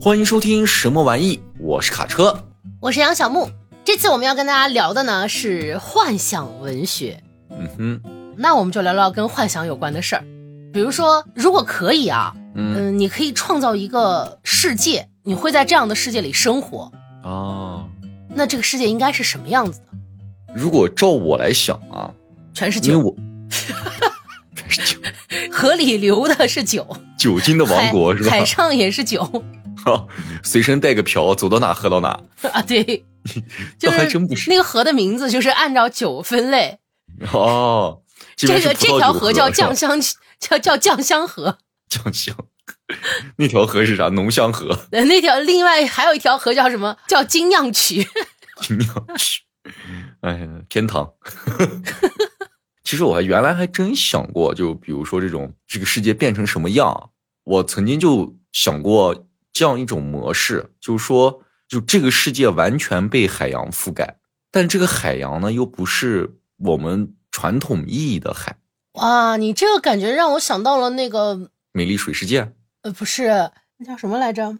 欢迎收听什么玩意？我是卡车，我是杨小木。这次我们要跟大家聊的呢是幻想文学。嗯哼，那我们就聊聊跟幻想有关的事儿。比如说，如果可以啊，嗯，你可以创造一个世界，你会在这样的世界里生活哦？那这个世界应该是什么样子的？如果照我来想啊，全是酒，因为我河 里流的是酒，酒精的王国是吧？海上也是酒。好 随身带个瓢，走到哪喝到哪啊！对，就还真不是那个河的名字，就是按照酒分类哦。这个这条河叫酱香，叫叫酱香河。酱香，那条河是啥？浓香河。那条另外还有一条河叫什么？叫精酿曲。精酿曲，哎呀，天堂。其实我还原来还真想过，就比如说这种这个世界变成什么样，我曾经就想过。这样一种模式，就是说，就这个世界完全被海洋覆盖，但这个海洋呢，又不是我们传统意义的海。哇，你这个感觉让我想到了那个《美丽水世界》。呃，不是，那叫什么来着？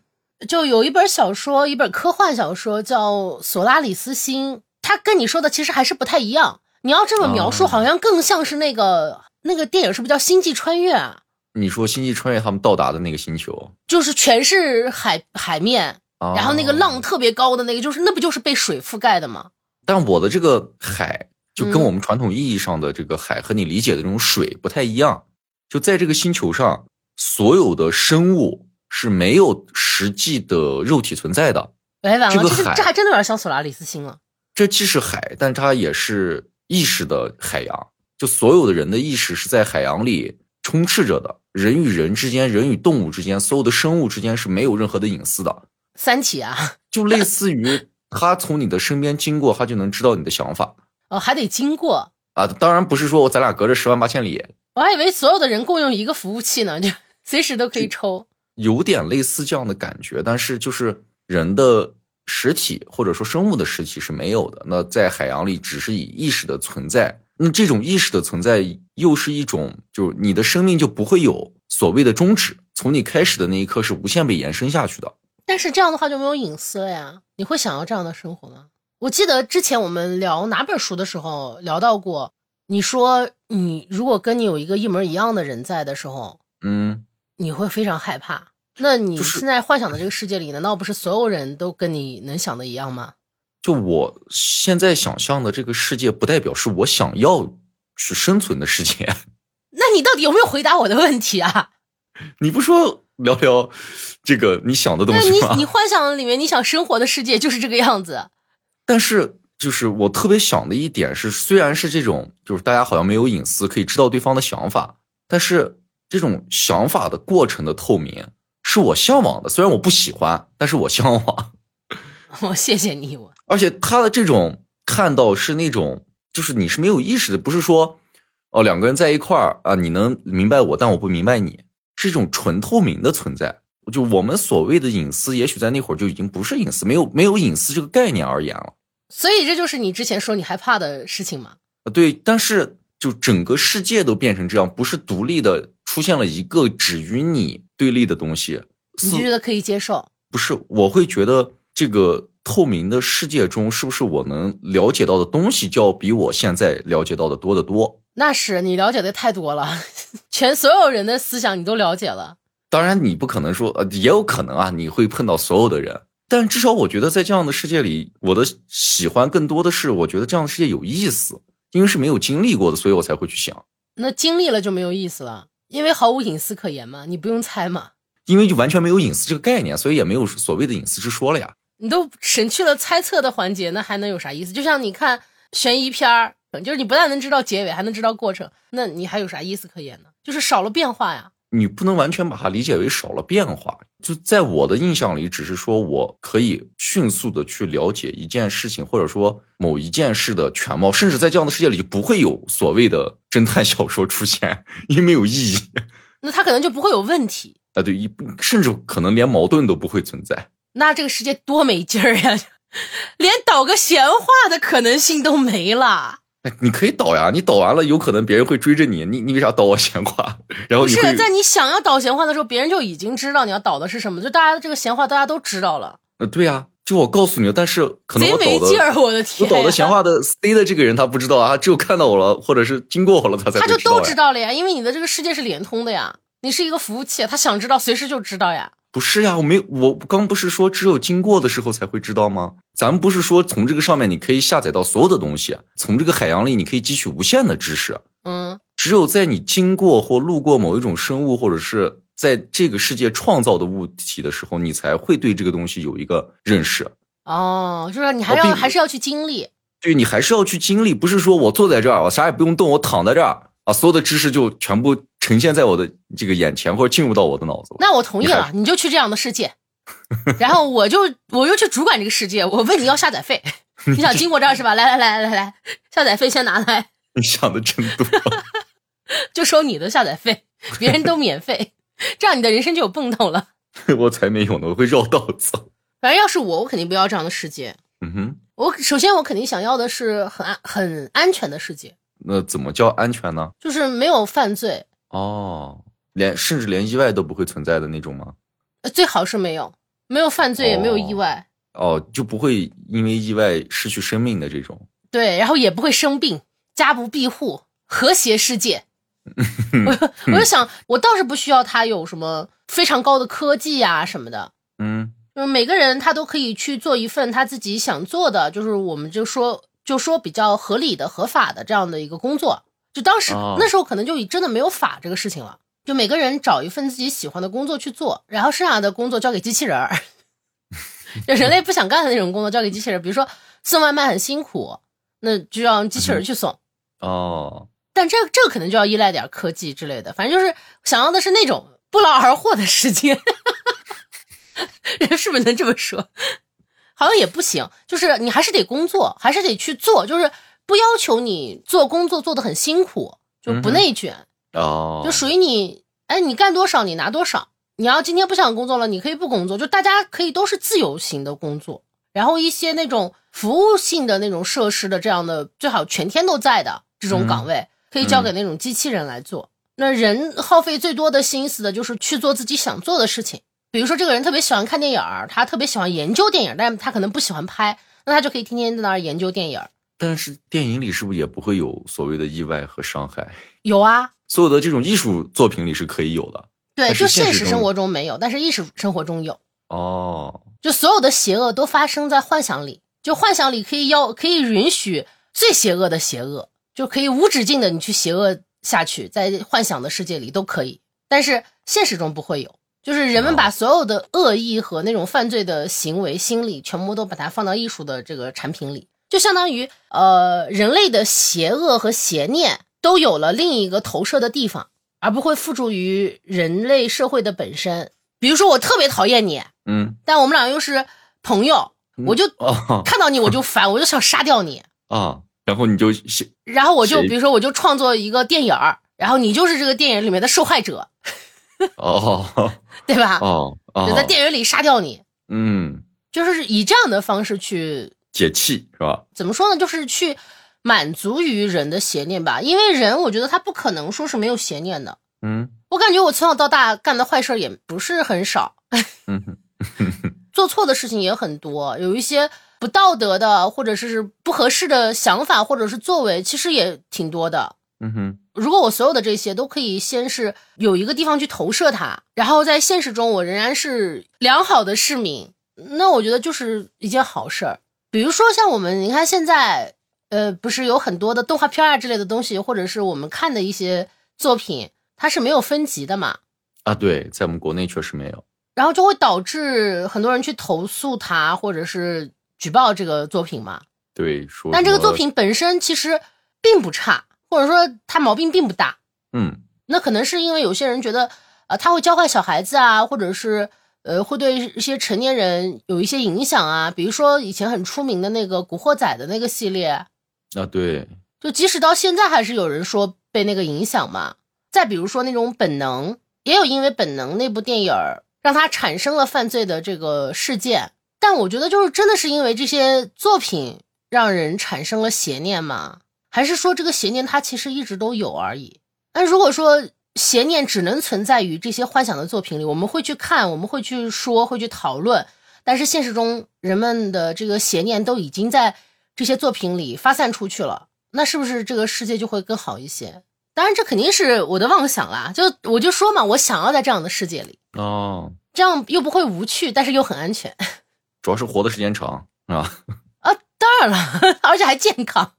就有一本小说，一本科幻小说叫《索拉里斯星》，它跟你说的其实还是不太一样。你要这么描述，好像更像是那个那个电影，是不是叫《星际穿越》啊？你说星际穿越他们到达的那个星球，就是全是海海面，然后那个浪特别高的那个，就是那不就是被水覆盖的吗？但我的这个海就跟我们传统意义上的这个海和你理解的这种水不太一样。就在这个星球上，所有的生物是没有实际的肉体存在的。哎，完了，这这还真的有点像索拉里斯星了。这既是海，但它也是意识的海洋。就所有的人的意识是在海洋里充斥着的。人与人之间，人与动物之间，所有的生物之间是没有任何的隐私的。三体啊，就类似于他从你的身边经过，他就能知道你的想法。哦，还得经过啊？当然不是说我咱俩隔着十万八千里。我还以为所有的人共用一个服务器呢，就随时都可以抽。有点类似这样的感觉，但是就是人的实体或者说生物的实体是没有的。那在海洋里，只是以意识的存在。那这种意识的存在，又是一种，就是你的生命就不会有所谓的终止，从你开始的那一刻是无限被延伸下去的。但是这样的话就没有隐私了呀？你会想要这样的生活吗？我记得之前我们聊哪本书的时候聊到过，你说你如果跟你有一个一模一样的人在的时候，嗯，你会非常害怕。那你现在幻想的这个世界里，难道不是所有人都跟你能想的一样吗？就我现在想象的这个世界，不代表是我想要去生存的世界。那你到底有没有回答我的问题啊？你不说聊聊这个你想的东西吗？你 你幻想里面你想生活的世界就是这个样子。但是，就是我特别想的一点是，虽然是这种，就是大家好像没有隐私，可以知道对方的想法，但是这种想法的过程的透明是我向往的。虽然我不喜欢，但是我向往。我谢谢你，我。而且他的这种看到是那种，就是你是没有意识的，不是说，哦，两个人在一块儿啊，你能明白我，但我不明白你，是一种纯透明的存在。就我们所谓的隐私，也许在那会儿就已经不是隐私，没有没有隐私这个概念而言了。所以这就是你之前说你害怕的事情吗？啊，对。但是就整个世界都变成这样，不是独立的，出现了一个只与你对立的东西，你觉得可以接受？不是，我会觉得。这个透明的世界中，是不是我能了解到的东西，就要比我现在了解到的多得多？那是你了解的太多了，全所有人的思想你都了解了。当然，你不可能说，呃，也有可能啊，你会碰到所有的人。但至少我觉得，在这样的世界里，我的喜欢更多的是，我觉得这样的世界有意思，因为是没有经历过的，所以我才会去想。那经历了就没有意思了，因为毫无隐私可言嘛，你不用猜嘛。因为就完全没有隐私这个概念，所以也没有所谓的隐私之说了呀。你都省去了猜测的环节，那还能有啥意思？就像你看悬疑片儿，就是你不但能知道结尾，还能知道过程，那你还有啥意思可言呢？就是少了变化呀。你不能完全把它理解为少了变化。就在我的印象里，只是说我可以迅速的去了解一件事情，或者说某一件事的全貌，甚至在这样的世界里就不会有所谓的侦探小说出现，因为没有意义。那他可能就不会有问题啊？对，一甚至可能连矛盾都不会存在。那这个世界多没劲儿呀，连导个闲话的可能性都没了。你可以导呀，你导完了，有可能别人会追着你，你你为啥导我闲话？然后不是在你想要导闲话的时候，别人就已经知道你要导的是什么，就大家的这个闲话大家都知道了，呃对呀、就我告诉你了，但是可能贼我倒的没劲儿，我的我天！导的闲话的 C 的这个人他不知道啊，只有看到我了，或者是经过我了，他才他就都知道呀。知道了呀，因为你的这个世界是连通的呀，你是一个服务器，他想知道随时就知道呀。不是呀，我没我刚不是说只有经过的时候才会知道吗？咱们不是说从这个上面你可以下载到所有的东西，啊从这个海洋里你可以汲取无限的知识。嗯，只有在你经过或路过某一种生物，或者是在这个世界创造的物体的时候，你才会对这个东西有一个认识。哦，就是你还要还是要去经历。对你还是要去经历，不是说我坐在这儿，我啥也不用动，我躺在这儿啊，所有的知识就全部呈现在我的这个眼前，或者进入到我的脑子。那我同意了，你就去这样的世界，然后我就我又去主管这个世界。我问你要下载费，你想经过这儿是吧？来来来来来，下载费先拿来，你想的真多。就收你的下载费，别人都免费，这样你的人生就有奔头了。我才没有呢，我会绕道走。反正要是我，我肯定不要这样的世界。嗯哼，我首先我肯定想要的是很安很安全的世界，那怎么叫安全呢？就是没有犯罪，哦，连甚至连意外都不会存在的那种吗？呃最好是没有，没有犯罪也没有意外，哦，就不会因为意外失去生命的这种。对，然后也不会生病，家不庇护，和谐世界。我我就想，我倒是不需要他有什么非常高的科技呀、什么的，嗯就是每个人他都可以去做一份他自己想做的，就是我们就说就说比较合理的、合法的这样的一个工作。就当时、哦那时候可能就真的没有法这个事情了，就每个人找一份自己喜欢的工作去做，然后剩下的工作交给机器人儿。就人类不想干的那种工作交给机器人，比如说送外卖很辛苦，那就让机器人去送。哦，但这这个可能就要依赖点科技之类的，反正就是想要的是那种不劳而获的世界，是不是能这么说？好像也不行，就是你还是得工作，还是得去做，就是不要求你做工作做得很辛苦，就不内卷，哦，就属于你，哎，你干多少你拿多少。你要今天不想工作了，你可以不工作，就大家可以都是自由型的工作。然后一些那种服务性的那种设施的这样的，最好全天都在的这种岗位，可以交给那种机器人来做。那人耗费最多的心思的就是去做自己想做的事情。比如说，这个人特别喜欢看电影儿，他特别喜欢研究电影，但是他可能不喜欢拍，那他就可以天天在那儿研究电影儿。但是电影里是不是也不会有所谓的意外和伤害？有啊，所有的这种艺术作品里是可以有的。对，就现实生活中没有，但是艺术生活中有。哦，就所有的邪恶都发生在幻想里，就幻想里可以要可以允许最邪恶的邪恶，就可以无止境的你去邪恶下去，在幻想的世界里都可以，但是现实中不会有。就是人们把所有的恶意和那种犯罪的行为心理，全部都把它放到艺术的这个产品里，就相当于呃人类的邪恶和邪念都有了另一个投射的地方，而不会附诸于人类社会的本身。比如说，我特别讨厌你，嗯，但我们俩又是朋友，我就哦看到你我就烦，我就想杀掉你。啊，然后你就写然后我就比如说，我就创作一个电影儿，然后你就是这个电影里面的受害者，哦 对吧？哦哦，就在电影里杀掉你，嗯就是以这样的方式去解气是吧？怎么说呢？就是去满足于人的邪念吧。因为人，我觉得他不可能说是没有邪念的。嗯我感觉我从小到大干的坏事也不是很少，嗯做错的事情也很多，有一些不道德的或者是不合适的想法或者是作为，其实也挺多的。嗯哼如果我所有的这些都可以先是有一个地方去投射它，然后在现实中我仍然是良好的市民，那我觉得就是一件好事儿。比如说像我们，你看现在，呃，不是有很多的动画片啊之类的东西，或者是我们看的一些作品，它是没有分级的嘛，啊，对，在我们国内确实没有。然后就会导致很多人去投诉它，或者是举报这个作品嘛。对，说但这个作品本身其实并不差，或者说它毛病并不大。嗯那可能是因为有些人觉得，呃，他会教坏小孩子啊，或者是呃，会对一些成年人有一些影响啊。比如说以前很出名的那个《古惑仔》的那个系列，啊对，就即使到现在还是有人说被那个影响嘛。再比如说那种本能，也有因为本能那部电影儿让他产生了犯罪的这个事件。但我觉得就是真的是因为这些作品让人产生了邪念吗？还还是说这个邪念它其实一直都有而已？那如果说邪念只能存在于这些幻想的作品里，我们会去看，我们会去说，会去讨论，但是现实中人们的这个邪念都已经在这些作品里发散出去了，那是不是这个世界就会更好一些？当然，这肯定是我的妄想啦。就我就说嘛，我想要在这样的世界里哦，这样又不会无趣，但是又很安全。主要是活的时间长，啊？啊，当然了，而且还健康。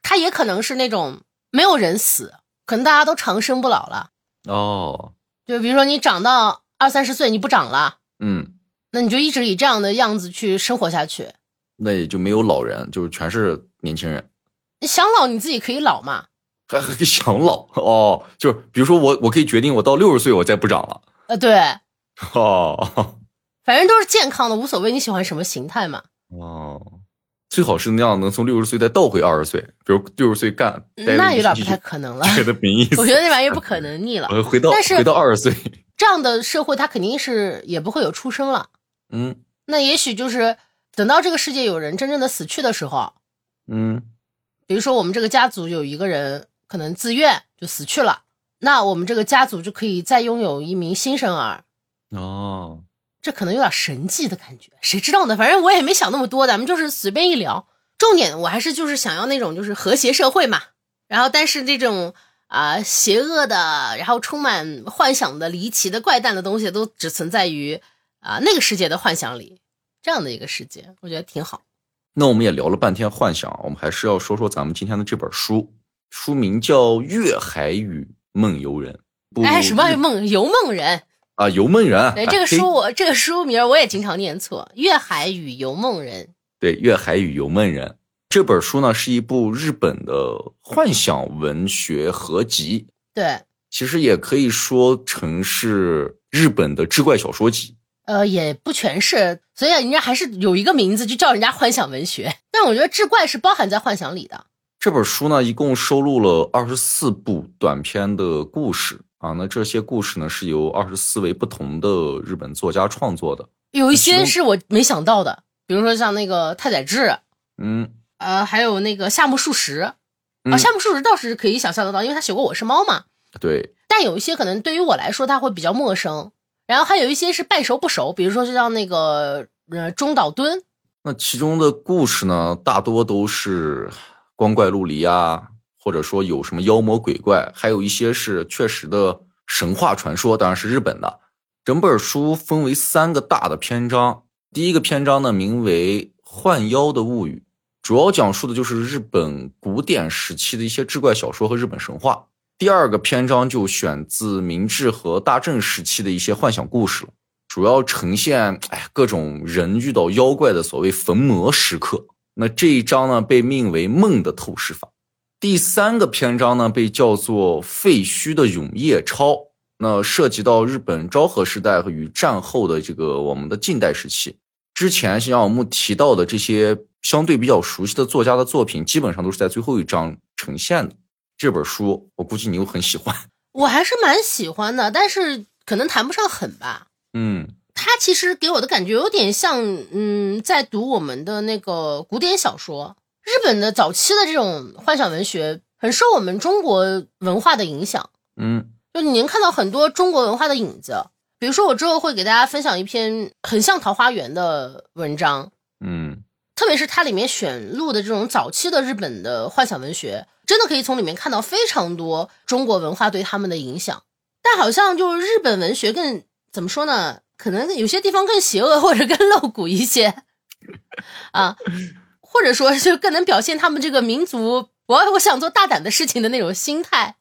他也可能是那种没有人死，可能大家都长生不老了。哦，就比如说你长到二三十岁，你不长了，嗯，那你就一直以这样的样子去生活下去。那也就没有老人，就是全是年轻人。你想老，你自己可以老嘛。还还想老哦，就是比如说我，我可以决定我到六十岁我再不长了。呃，对，哦，反正都是健康的，无所谓，你喜欢什么形态嘛。哦，最好是那样，能从六十岁再倒回二十岁，比如六十岁干，那有点不太可能了。觉得没意思。我觉得那玩意儿不可能逆了。呃，回到但是回到二十岁，这样的社会，它肯定是也不会有出生了。嗯那也许就是等到这个世界有人真正的死去的时候，嗯比如说我们这个家族有一个人可能自愿就死去了，那我们这个家族就可以再拥有一名新生儿，哦，这可能有点神迹的感觉，谁知道呢？反正我也没想那么多，咱们就是随便一聊。重点我还是就是想要那种就是和谐社会嘛，然后但是这种啊、邪恶的，然后充满幻想的、离奇的、怪诞的东西都只存在于啊、那个世界的幻想里，这样的一个世界，我觉得挺好。那我们也聊了半天幻想，我们还是要说说咱们今天的这本书，书名叫《月海与梦游人》。不哎，什么梦游梦人？啊？游梦人。对，这个书我这个书名儿我也经常念错，《月海与游梦人》。对，《月海与游梦人》这本书呢，是一部日本的幻想文学合集，对，其实也可以说成是日本的志怪小说集。呃，也不全是，所以人家还是有一个名字，就叫人家幻想文学。但我觉得志怪是包含在幻想里的。这本书呢，一共收录了二十四部短篇的故事啊。那这些故事呢，是由二十四位不同的日本作家创作的。有一些是我没想到的，比如说像那个太宰治，嗯呃，还有那个夏目漱石。啊、嗯夏目漱石倒是可以想象得到，因为他写过《我是猫》嘛。对，但有一些可能对于我来说，他会比较陌生。然后还有一些是半熟不熟，比如说就像那个呃中岛敦，那其中的故事呢，大多都是光怪陆离啊，或者说有什么妖魔鬼怪，还有一些是确实的神话传说，当然是日本的。整本书分为三个大的篇章，第一个篇章呢名为《幻妖的物语》，主要讲述的就是日本古典时期的一些志怪小说和日本神话。第二个篇章就选自明治和大正时期的一些幻想故事。主要呈现哎各种人遇到妖怪的所谓焚魔时刻。那这一章呢被命为梦的透视法。第三个篇章呢被叫做废墟的永夜抄。那涉及到日本昭和时代和与战后的这个我们的近代时期。之前像我们提到的这些相对比较熟悉的作家的作品，基本上都是在最后一章呈现的。这本书我估计你又很喜欢。我还是蛮喜欢的，但是可能谈不上狠吧。嗯它其实给我的感觉有点像，嗯，在读我们的那个古典小说。日本的早期的这种幻想文学很受我们中国文化的影响，嗯就你能看到很多中国文化的影子。比如说，我之后会给大家分享一篇很像《桃花源》的文章，嗯特别是它里面选录的这种早期的日本的幻想文学，真的可以从里面看到非常多中国文化对他们的影响。但好像就是日本文学更怎么说呢？可能有些地方更邪恶或者更露骨一些啊，或者说就更能表现他们这个民族我我想做大胆的事情的那种心态，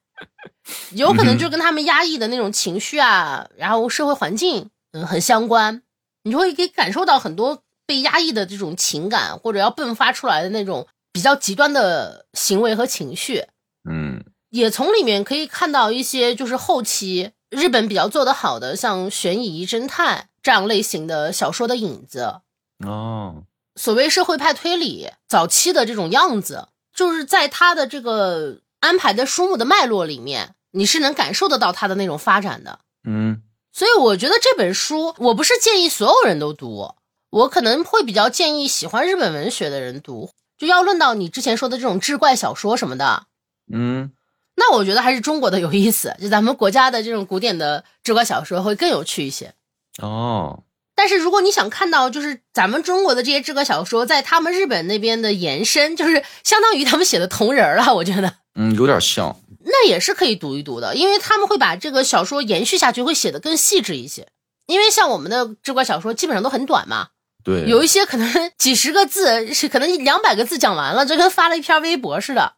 有可能就跟他们压抑的那种情绪啊，然后社会环境嗯很相关，你就会可以感受到很多被压抑的这种情感，或者要迸发出来的那种比较极端的行为和情绪。嗯也从里面可以看到一些就是后期日本比较做得好的，像悬疑侦探这样类型的小说的影子。哦所谓社会派推理早期的这种样子，就是在他的这个安排的书目的脉络里面，你是能感受得到他的那种发展的。嗯所以我觉得这本书，我不是建议所有人都读，我可能会比较建议喜欢日本文学的人读。就要论到你之前说的这种志怪小说什么的，嗯，那我觉得还是中国的有意思，就咱们国家的这种古典的志怪小说会更有趣一些。哦，但是如果你想看到，就是咱们中国的这些志怪小说在他们日本那边的延伸，就是相当于他们写的同人了，我觉得嗯，有点像。那也是可以读一读的，因为他们会把这个小说延续下去，会写的更细致一些。因为像我们的志怪小说基本上都很短嘛，对，有一些可能 几十个字，是可能两百个字讲完了，就跟发了一篇微博似的，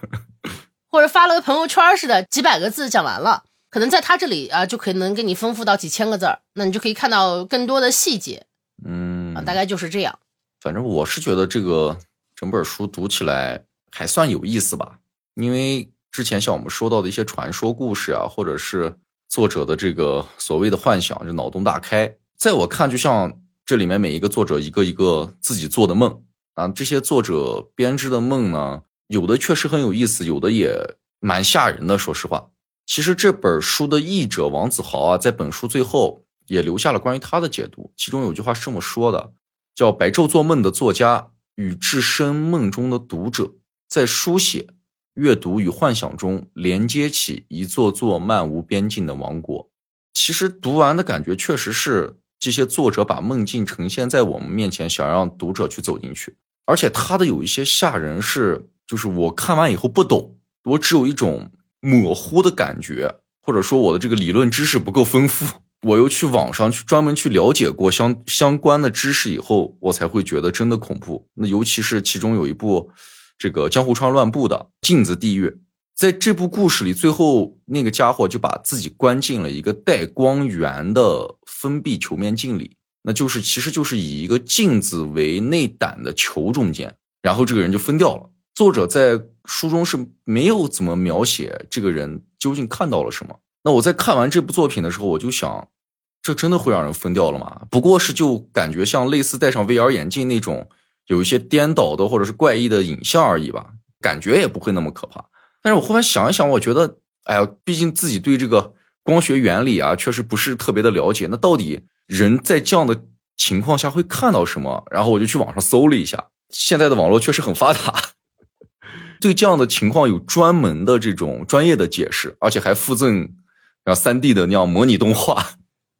或者发了个朋友圈似的，几百个字讲完了。可能在他这里啊，就可能给你丰富到几千个字儿，那你就可以看到更多的细节嗯啊，大概就是这样。反正我是觉得这个整本书读起来还算有意思吧，因为之前像我们说到的一些传说故事啊，或者是作者的这个所谓的幻想，就脑洞大开，在我看，就像这里面每一个作者一个一个自己做的梦啊，这些作者编织的梦呢，有的确实很有意思，有的也蛮吓人的。说实话，其实这本书的译者王子豪啊，在本书最后也留下了关于他的解读，其中有句话是这么说的。叫白昼做梦的作家与置身梦中的读者，在书写、阅读与幻想中连接起一座座漫无边境的王国。其实读完的感觉确实是这些作者把梦境呈现在我们面前，想让读者去走进去。而且他的有一些吓人是，就是我看完以后不懂，我只有一种模糊的感觉，或者说我的这个理论知识不够丰富。我又去网上去专门去了解过相相关的知识以后，我才会觉得真的恐怖。那尤其是其中有一部这个江户川乱步的《镜子地狱》，在这部故事里，最后那个家伙就把自己关进了一个带光源的封闭球面镜里，那就是其实就是以一个镜子为内胆的球中间，然后这个人就分掉了。作者在书中是没有怎么描写这个人究竟看到了什么。那我在看完这部作品的时候，我就想，这真的会让人疯掉了吗？不过是就感觉像类似戴上 VR 眼镜那种有一些颠倒的或者是怪异的影像而已吧，感觉也不会那么可怕。但是我后来想一想，我觉得，哎呀，毕竟自己对这个光学原理啊，确实不是特别的了解。那到底人在这样的情况下会看到什么？然后我就去网上搜了一下，现在的网络确实很发达。对这样的情况有专门的这种专业的解释，而且还附赠。然后三 D 的那样模拟动画，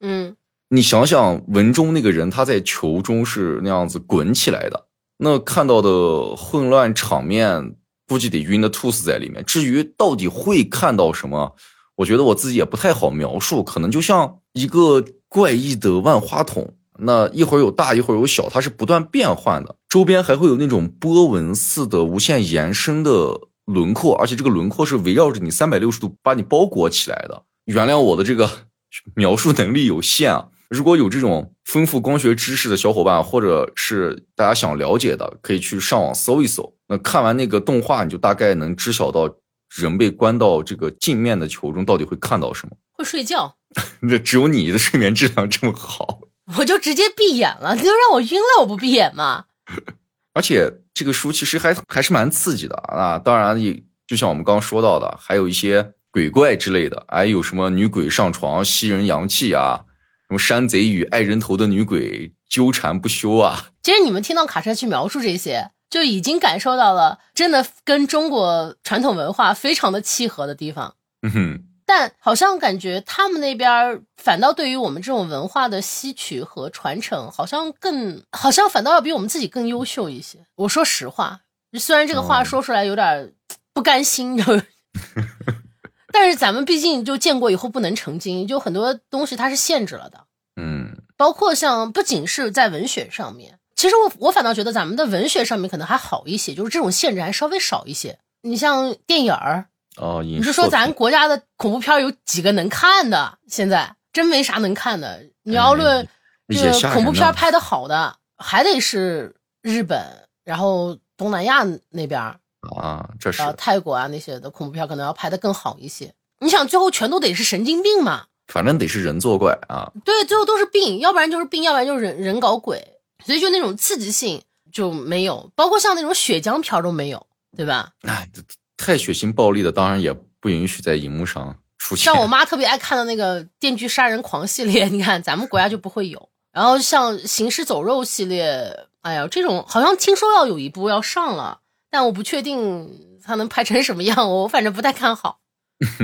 嗯，你想想文中那个人他在球中是那样子滚起来的，那看到的混乱场面，估计得晕的吐死在里面。至于到底会看到什么，我觉得我自己也不太好描述，可能就像一个怪异的万花筒，那一会儿有大一会儿有小，它是不断变换的，周边还会有那种波纹似的无限延伸的轮廓，而且这个轮廓是围绕着你三百六十度把你包裹起来的。原谅我的这个 描述能力有限啊！如果有这种丰富光学知识的小伙伴，或者是大家想了解的，可以去上网搜一搜。那看完那个动画，你就大概能知晓到人被关到这个镜面的球中到底会看到什么。会睡觉？那只有你的睡眠质量这么好，我就直接闭眼了。你就让我晕了，我不闭眼吗？而且这个书其实还还是蛮刺激的啊！当然，也就像我们刚刚说到的，还有一些。鬼怪之类的，哎，有什么女鬼上床吸人阳气啊？什么山贼与爱人头的女鬼纠缠不休啊？其实你们听到卡车去描述这些，就已经感受到了真的跟中国传统文化非常的契合的地方。嗯哼。但好像感觉他们那边反倒对于我们这种文化的吸取和传承，好像更好像反倒要比我们自己更优秀一些。我说实话，虽然这个话说出来有点不甘心，就。但是咱们毕竟就见过以后不能成精，就很多东西它是限制了的，嗯，包括像不仅是在文学上面，其实我我反倒觉得咱们的文学上面可能还好一些，就是这种限制还稍微少一些。你像电影儿哦，你是说咱国家的恐怖片有几个能看的？现在真没啥能看的。你要论这个恐怖片拍的好的，还得是日本，然后东南亚那边。啊，这是泰国啊那些的恐怖片可能要拍的更好一些。你想最后全都得是神经病嘛？反正得是人作怪啊。对，最后都是病，要不然就是病，要不然就是人人搞鬼。所以就那种刺激性就没有，包括像那种血浆片都没有，对吧？哎，太血腥暴力的当然也不允许在荧幕上出现。像我妈特别爱看的那个《电锯杀人狂》系列，你看咱们国家就不会有。然后像《行尸走肉》系列，哎呀，这种好像听说要有一部要上了，但我不确定它能拍成什么样，我反正不太看好。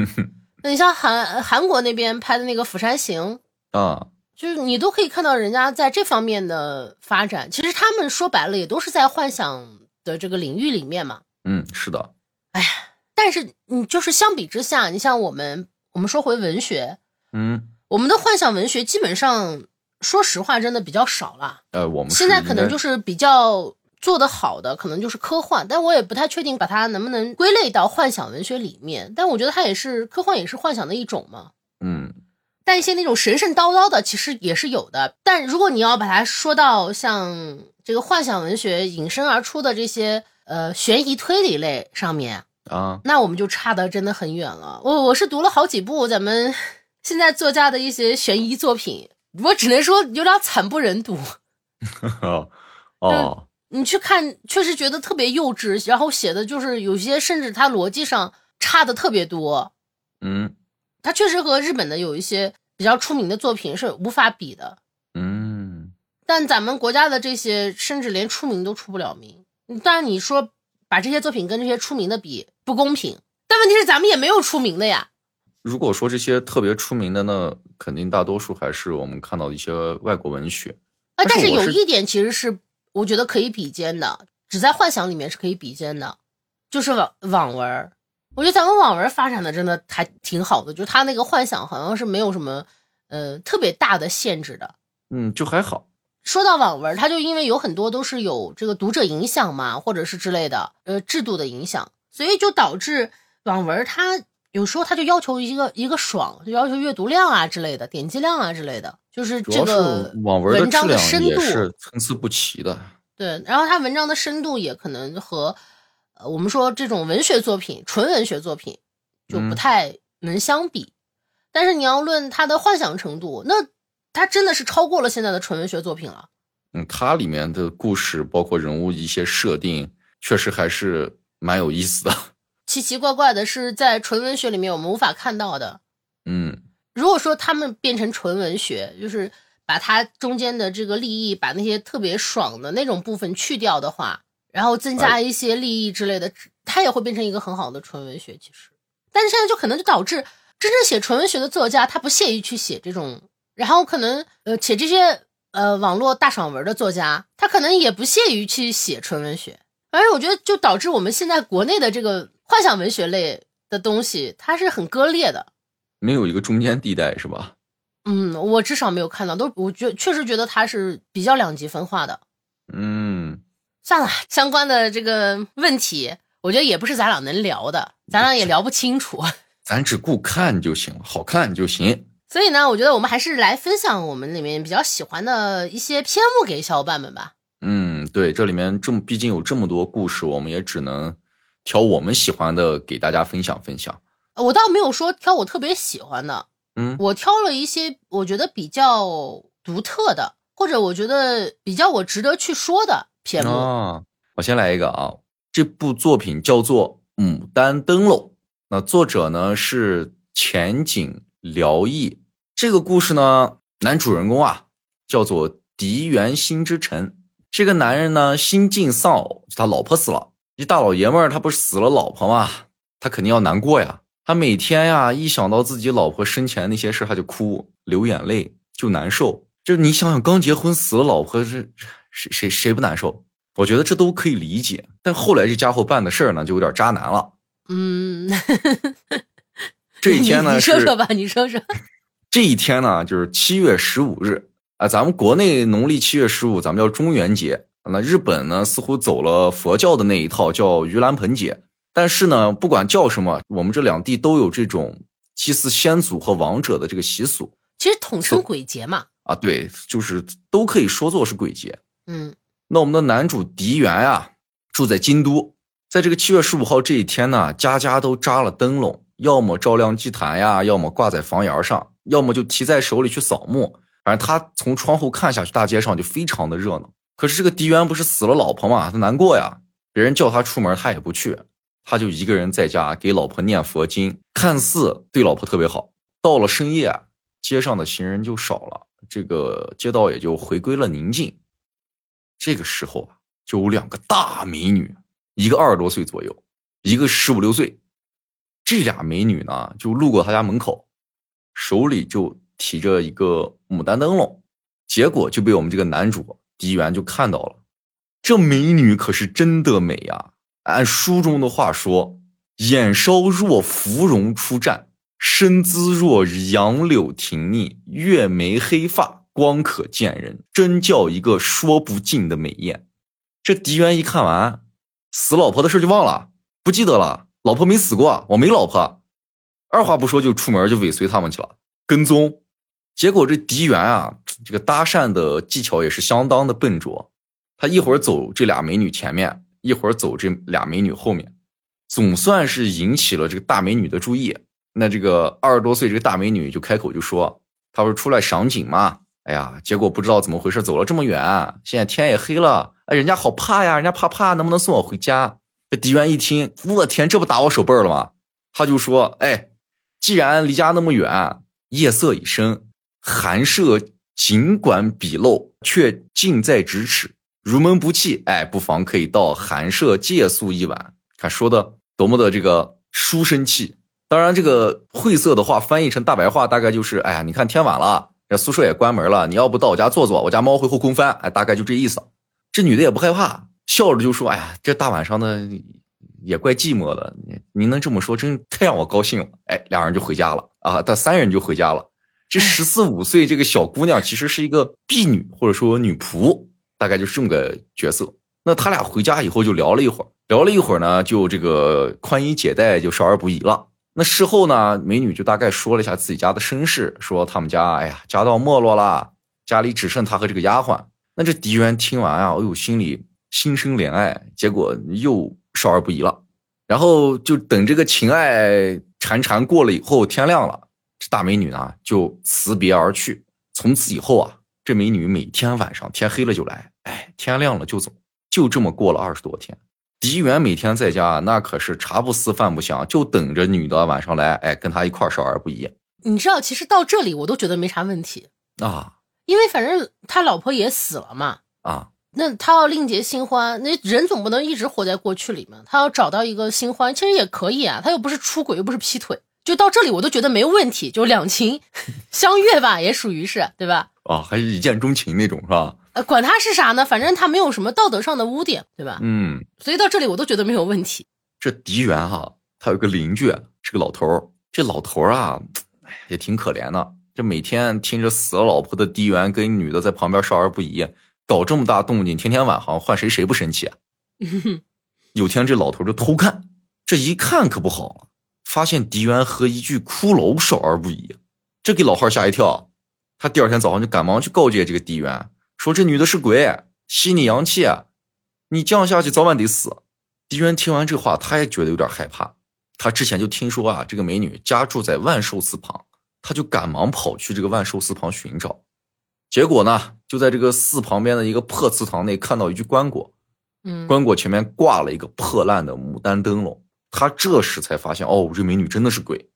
那你像韩韩国那边拍的那个《釜山行》啊，就是你都可以看到人家在这方面的发展。其实他们说白了也都是在幻想的这个领域里面嘛。嗯，是的。哎呀，但是你就是相比之下，你像我们，我们说回文学，嗯，我们的幻想文学基本上，说实话，真的比较少了。呃，我们现在可能就是是比较做得好的，可能就是科幻，但我也不太确定把它能不能归类到幻想文学里面。但我觉得它也是科幻，也是幻想的一种嘛。嗯但一些那种神神叨叨的，其实也是有的。但如果你要把它说到像这个幻想文学引申而出的这些呃悬疑推理类上面，啊，那我们就差的真的很远了。我我是读了好几部咱们现在作家的一些悬疑作品，我只能说有点惨不忍睹。哦，你去看，确实觉得特别幼稚，然后写的就是有些甚至他逻辑上差的特别多。嗯它确实和日本的有一些比较出名的作品是无法比的。嗯，但咱们国家的这些，甚至连出名都出不了名。当然，你说把这些作品跟这些出名的比不公平，但问题是咱们也没有出名的呀。如果说这些特别出名的，那肯定大多数还是我们看到的一些外国文学。啊，但是有一点其实是我觉得可以比肩的，只在幻想里面是可以比肩的，就是网网文儿。我觉得咱们网文发展的真的还挺好的，就他那个幻想好像是没有什么呃特别大的限制的。嗯，就还好。说到网文儿，它就因为有很多都是有这个读者影响嘛，或者是之类的呃制度的影响，所以就导致网文儿它有时候它就要求一个一个爽，就要求阅读量啊之类的，点击量啊之类的，就是这个网文文章的深度是参差不齐的。对，然后它文章的深度也可能和，呃，我们说这种文学作品、纯文学作品就不嗯太能相比。但是你要论它的幻想程度，那它真的是超过了现在的纯文学作品了。嗯，它里面的故事包括人物一些设定，确实还是蛮有意思的。奇奇怪怪的是，在纯文学里面我们无法看到的。嗯如果说他们变成纯文学，就是把它中间的这个利益，把那些特别爽的那种部分去掉的话，然后增加一些利益之类的，它也会变成一个很好的纯文学。其实，但是现在就可能就导致真正写纯文学的作家，他不屑于去写这种，然后可能呃，且这些呃网络大爽文的作家，他可能也不屑于去写纯文学。反正我觉得，就导致我们现在国内的这个幻想文学类的东西，它是很割裂的。没有一个中间地带是吧？嗯，我至少没有看到，都我觉确实觉得它是比较两极分化的。嗯，算了，相关的这个问题，我觉得也不是咱俩能聊的，咱俩也聊不清楚。咱只顾看就行，好看就行。所以呢，我觉得我们还是来分享我们里面比较喜欢的一些篇目给小伙伴们吧。嗯，对，这里面这么毕竟有这么多故事，我们也只能挑我们喜欢的给大家分享分享。呃我倒没有说挑我特别喜欢的，嗯我挑了一些我觉得比较独特的，或者我觉得比较我值得去说的篇目。啊，我先来一个啊，这部作品叫做《牡丹灯笼》，那作者呢是前景辽毅。这个故事呢，男主人公啊叫做狄元新之臣。这个男人呢心境丧偶，他老婆死了。一大老爷们儿他不是死了老婆吗？他肯定要难过呀。他每天呀一想到自己老婆生前那些事，他就哭流眼泪，就难受。就你想想，刚结婚死了老婆，这谁谁谁不难受？我觉得这都可以理解。但后来这家伙办的事儿呢，就有点渣男了。嗯，这一天呢是你说说吧，你说说。这一天呢，就是七月十五日啊，咱们国内农历七月十五，咱们叫中元节。那日本呢，似乎走了佛教的那一套，叫盂兰盆节。但是呢，不管叫什么，我们这两地都有这种祭祀先祖和亡者的这个习俗其实统称鬼节嘛。啊。对，就是都可以说作是鬼节。嗯那我们的男主狄元啊，住在京都，在这个七月十五号这一天呢，家家都扎了灯笼，要么照亮祭坛呀，要么挂在房檐上，要么就提在手里去扫墓。反正他从窗户看下去，大街上就非常的热闹。可是这个狄元不是死了老婆嘛，他难过呀，别人叫他出门他也不去，他就一个人在家给老婆念佛经，看似对老婆特别好。到了深夜，街上的行人就少了，这个街道也就回归了宁静。这个时候啊，就有两个大美女，一个二十多岁左右，一个十五六岁。这俩美女呢，就路过他家门口，手里就提着一个牡丹灯笼，结果就被我们这个男主狄元就看到了。这美女可是真的美呀！按书中的话说，眼梢若芙蓉出绽，身姿若杨柳亭腻，月眉黑发，光可见人，真叫一个说不尽的美艳。这狄元一看完，死老婆的事就忘了，不记得了。老婆没死过，我没老婆。二话不说就出门就尾随他们去了，跟踪。结果这狄元啊，这个搭讪的技巧也是相当的笨拙。他一会儿走这俩美女前面，一会儿走这俩美女后面，总算是引起了这个大美女的注意。那这个二十多岁这个大美女就开口就说：“她不是出来赏景吗？哎呀，结果不知道怎么回事，走了这么远，现在天也黑了，哎，人家好怕呀，人家怕怕，能不能送我回家？”这狄元一听，我天，这不打我手背了吗？他就说：“哎，既然离家那么远，夜色已深，寒舍尽管鄙陋，却近在咫尺。如门不弃，哎，不妨可以到寒舍借宿一晚。看说的多么的这个书生气。当然，这个晦涩的话翻译成大白话，大概就是：哎呀，你看天晚了，这宿舍也关门了，你要不到我家坐坐？我家猫会后空翻。哎，大概就这意思。这女的也不害怕。”笑着就说：“哎呀，这大晚上的也怪寂寞的。您能这么说，真太让我高兴了。”哎，俩人就回家了啊，他三人就回家了。这十四五岁这个小姑娘其实是一个婢女或者说女仆，大概就是这么个角色。那他俩回家以后就聊了一会儿，聊了一会儿呢，就这个宽衣解带就少儿不宜了。那事后呢，美女就大概说了一下自己家的身世，说他们家哎呀家道没落了，家里只剩她和这个丫鬟。那这狄元听完啊，哎呦心里。心生怜爱，结果又少儿不宜了。然后就等这个情爱缠缠过了以后，天亮了，这大美女呢就辞别而去。从此以后啊，这美女每天晚上天黑了就来，哎，天亮了就走，就这么过了二十多天。狄元每天在家，那可是茶不思饭不想，就等着女的晚上来，哎，跟他一块少儿不宜。你知道，其实到这里我都觉得没啥问题啊，因为反正他老婆也死了嘛，啊。那他要另结新欢，那人总不能一直活在过去里面。他要找到一个新欢，其实也可以啊。他又不是出轨，又不是劈腿，就到这里我都觉得没问题，就两情 相悦吧，也属于是，对吧？啊，还是一见钟情那种，是吧？呃，管他是啥呢，反正他没有什么道德上的污点，对吧？嗯，所以到这里我都觉得没有问题。这狄元哈，他有个邻居是个老头儿，这老头儿啊，哎，也挺可怜的，这每天听着死了老婆的狄元跟女的在旁边少儿不宜。搞这么大动静，天天晚上换谁谁不生气啊？有天这老头就偷看，这一看可不好，发现狄元和一具骷髅少儿不宜，这给老汉吓一跳。他第二天早上就赶忙去告诫这个狄元，说这女的是鬼，吸你阳气，你这样下去早晚得死。狄元听完这话，他也觉得有点害怕。他之前就听说啊，这个美女家住在万寿寺旁，他就赶忙跑去这个万寿寺旁寻找。结果呢，就在这个寺旁边的一个破祠堂内看到一具棺椁，嗯，棺椁前面挂了一个破烂的牡丹灯笼。他这时才发现，哦，这美女真的是鬼，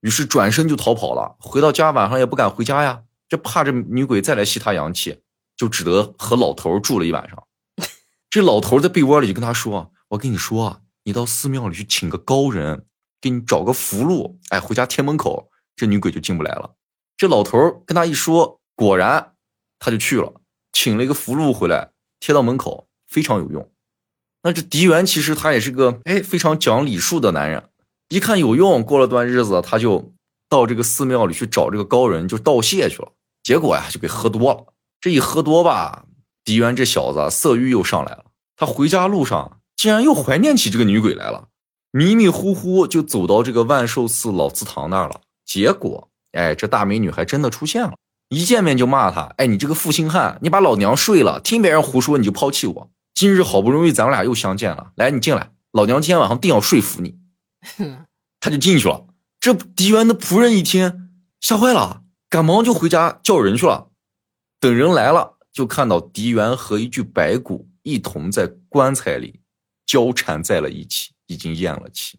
于是转身就逃跑了。回到家，晚上也不敢回家呀，这怕这女鬼再来吸他阳气，就只得和老头住了一晚上。这老头在被窝里就跟他说：“我跟你说啊，你到寺庙里去请个高人，给你找个符箓，哎，回家贴门口，这女鬼就进不来了。”这老头跟他一说。果然，他就去了，请了一个符箓回来，贴到门口，非常有用。那这狄元其实他也是个哎非常讲礼数的男人，一看有用，过了段日子，他就到这个寺庙里去找这个高人，就道谢去了。结果呀，就给喝多了。这一喝多吧，狄元这小子色欲又上来了。他回家路上竟然又怀念起这个女鬼来了，迷迷糊糊就走到这个万寿寺老祠堂那儿了。结果，哎，这大美女还真的出现了。一见面就骂他，哎，你这个负心汉，你把老娘睡了，听别人胡说你就抛弃我。今日好不容易咱们俩又相见了，来，你进来，老娘今天晚上定要说服你。他就进去了。这狄元的仆人一听，吓坏了，赶忙就回家叫人去了。等人来了，就看到狄元和一具白骨一同在棺材里交缠在了一起，已经咽了气。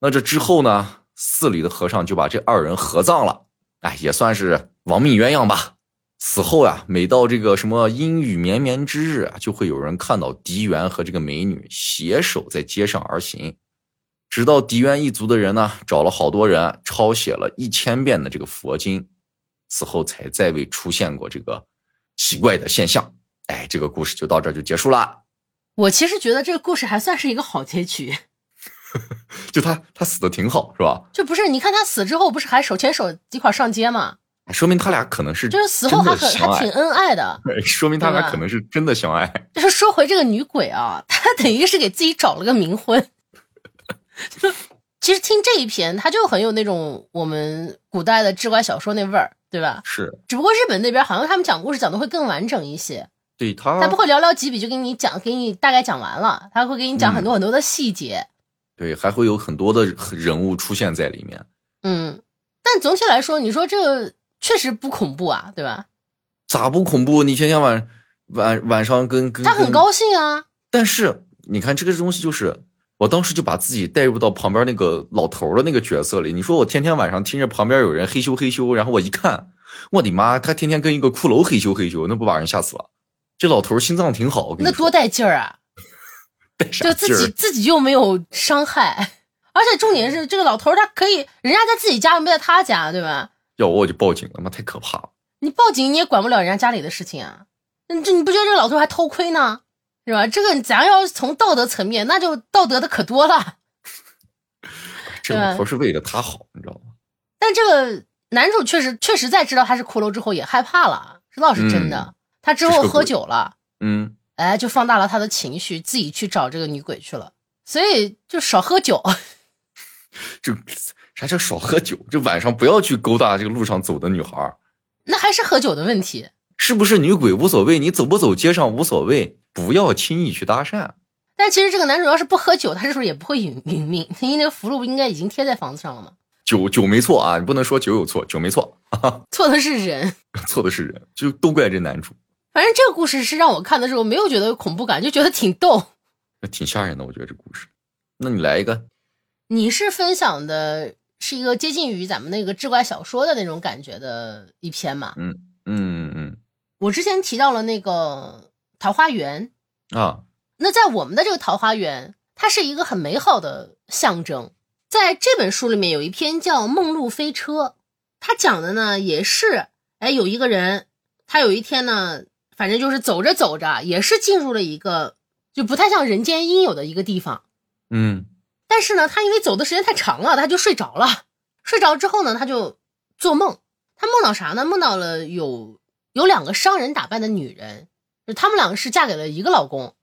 那这之后呢，寺里的和尚就把这二人合葬了。哎，也算是亡命鸳鸯吧。此后啊，每到这个什么阴雨绵绵之日啊，就会有人看到狄元和这个美女携手在街上而行。直到狄元一族的人呢，找了好多人抄写了一千遍的这个佛经，此后才再未出现过这个奇怪的现象。哎，这个故事就到这儿就结束了。我其实觉得这个故事还算是一个好结局，就他他死的挺好，是吧？就不是你看他死之后，不是还手牵手一块上街吗？说明他俩可能是就是死后还很还挺恩爱的，说明他俩可能是真的相爱。就是说回这个女鬼啊，她等于是给自己找了个冥婚。其实听这一篇，他就很有那种我们古代的志怪小说那味儿，对吧？是。只不过日本那边好像他们讲故事讲的会更完整一些。对他，他不会寥寥几笔就给你讲，给你大概讲完了，他会给你讲很多很多的细节。对，还会有很多的人物出现在里面。嗯，但总体来说，你说这个。确实不恐怖啊，对吧？咋不恐怖？你天天晚晚晚上跟跟他很高兴啊。但是你看这个东西，就是我当时就把自己带入到旁边那个老头的那个角色里。你说我天天晚上听着旁边有人嘿咻嘿咻，然后我一看，我的妈，他天天跟一个骷髅嘿咻嘿咻，那不把人吓死了？这老头心脏挺好，那多带劲儿啊！就自己自己又没有伤害，而且重点是这个老头他可以，人家在自己家又，没在他家，对吧？要我我就报警了，妈太可怕了！你报警你也管不了人家家里的事情啊！你这你不觉得这个老头还偷窥呢？是吧？这个咱要从道德层面，那就道德的可多了。这老头是为了他好，你知道吗？但这个男主确实确实在知道他是骷髅之后也害怕了，这倒是真的。他之后喝酒了，嗯，哎，就放大了他的情绪，自己去找这个女鬼去了。所以就少喝酒。就。啥叫少喝酒？就晚上不要去勾搭这个路上走的女孩那还是喝酒的问题，是不是女鬼无所谓？你走不走街上无所谓，不要轻易去搭讪。但其实这个男主要是不喝酒，他是不是也不会殒殒命？因为那个符箓不应该已经贴在房子上了吗？酒酒没错啊，你不能说酒有错，酒没错，错的是人，错的是人，就都怪这男主。反正这个故事是让我看的时候没有觉得有恐怖感，就觉得挺逗，那挺吓人的。我觉得这故事，那你来一个，你是分享的。是一个接近于咱们那个志怪小说的那种感觉的一篇嘛？嗯嗯嗯。我之前提到了那个桃花源啊，那在我们的这个桃花源，它是一个很美好的象征。在这本书里面有一篇叫《梦露飞车》，它讲的呢也是，哎，有一个人，他有一天呢，反正就是走着走着，也是进入了一个就不太像人间应有的一个地方。嗯。但是呢，他因为走的时间太长了，他就睡着了。睡着之后呢，他就做梦。他梦到啥呢？梦到了有有两个商人打扮的女人，就他们两个是嫁给了一个老公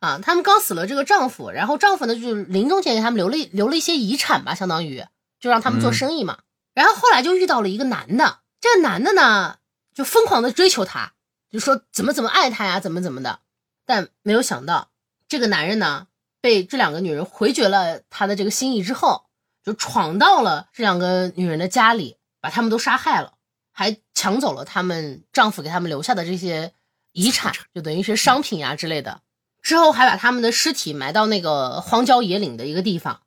啊。他们刚死了这个丈夫，然后丈夫呢就临终前给他们留了留了一些遗产吧，相当于就让他们做生意嘛。然后后来就遇到了一个男的，这个男的呢就疯狂的追求她，就说怎么怎么爱她呀，怎么怎么的。但没有想到这个男人呢。被这两个女人回绝了他的这个心意之后，就闯到了这两个女人的家里，把他们都杀害了，还抢走了他们丈夫给他们留下的这些遗产，就等于是商品呀之类的。之后还把他们的尸体埋到那个荒郊野岭的一个地方。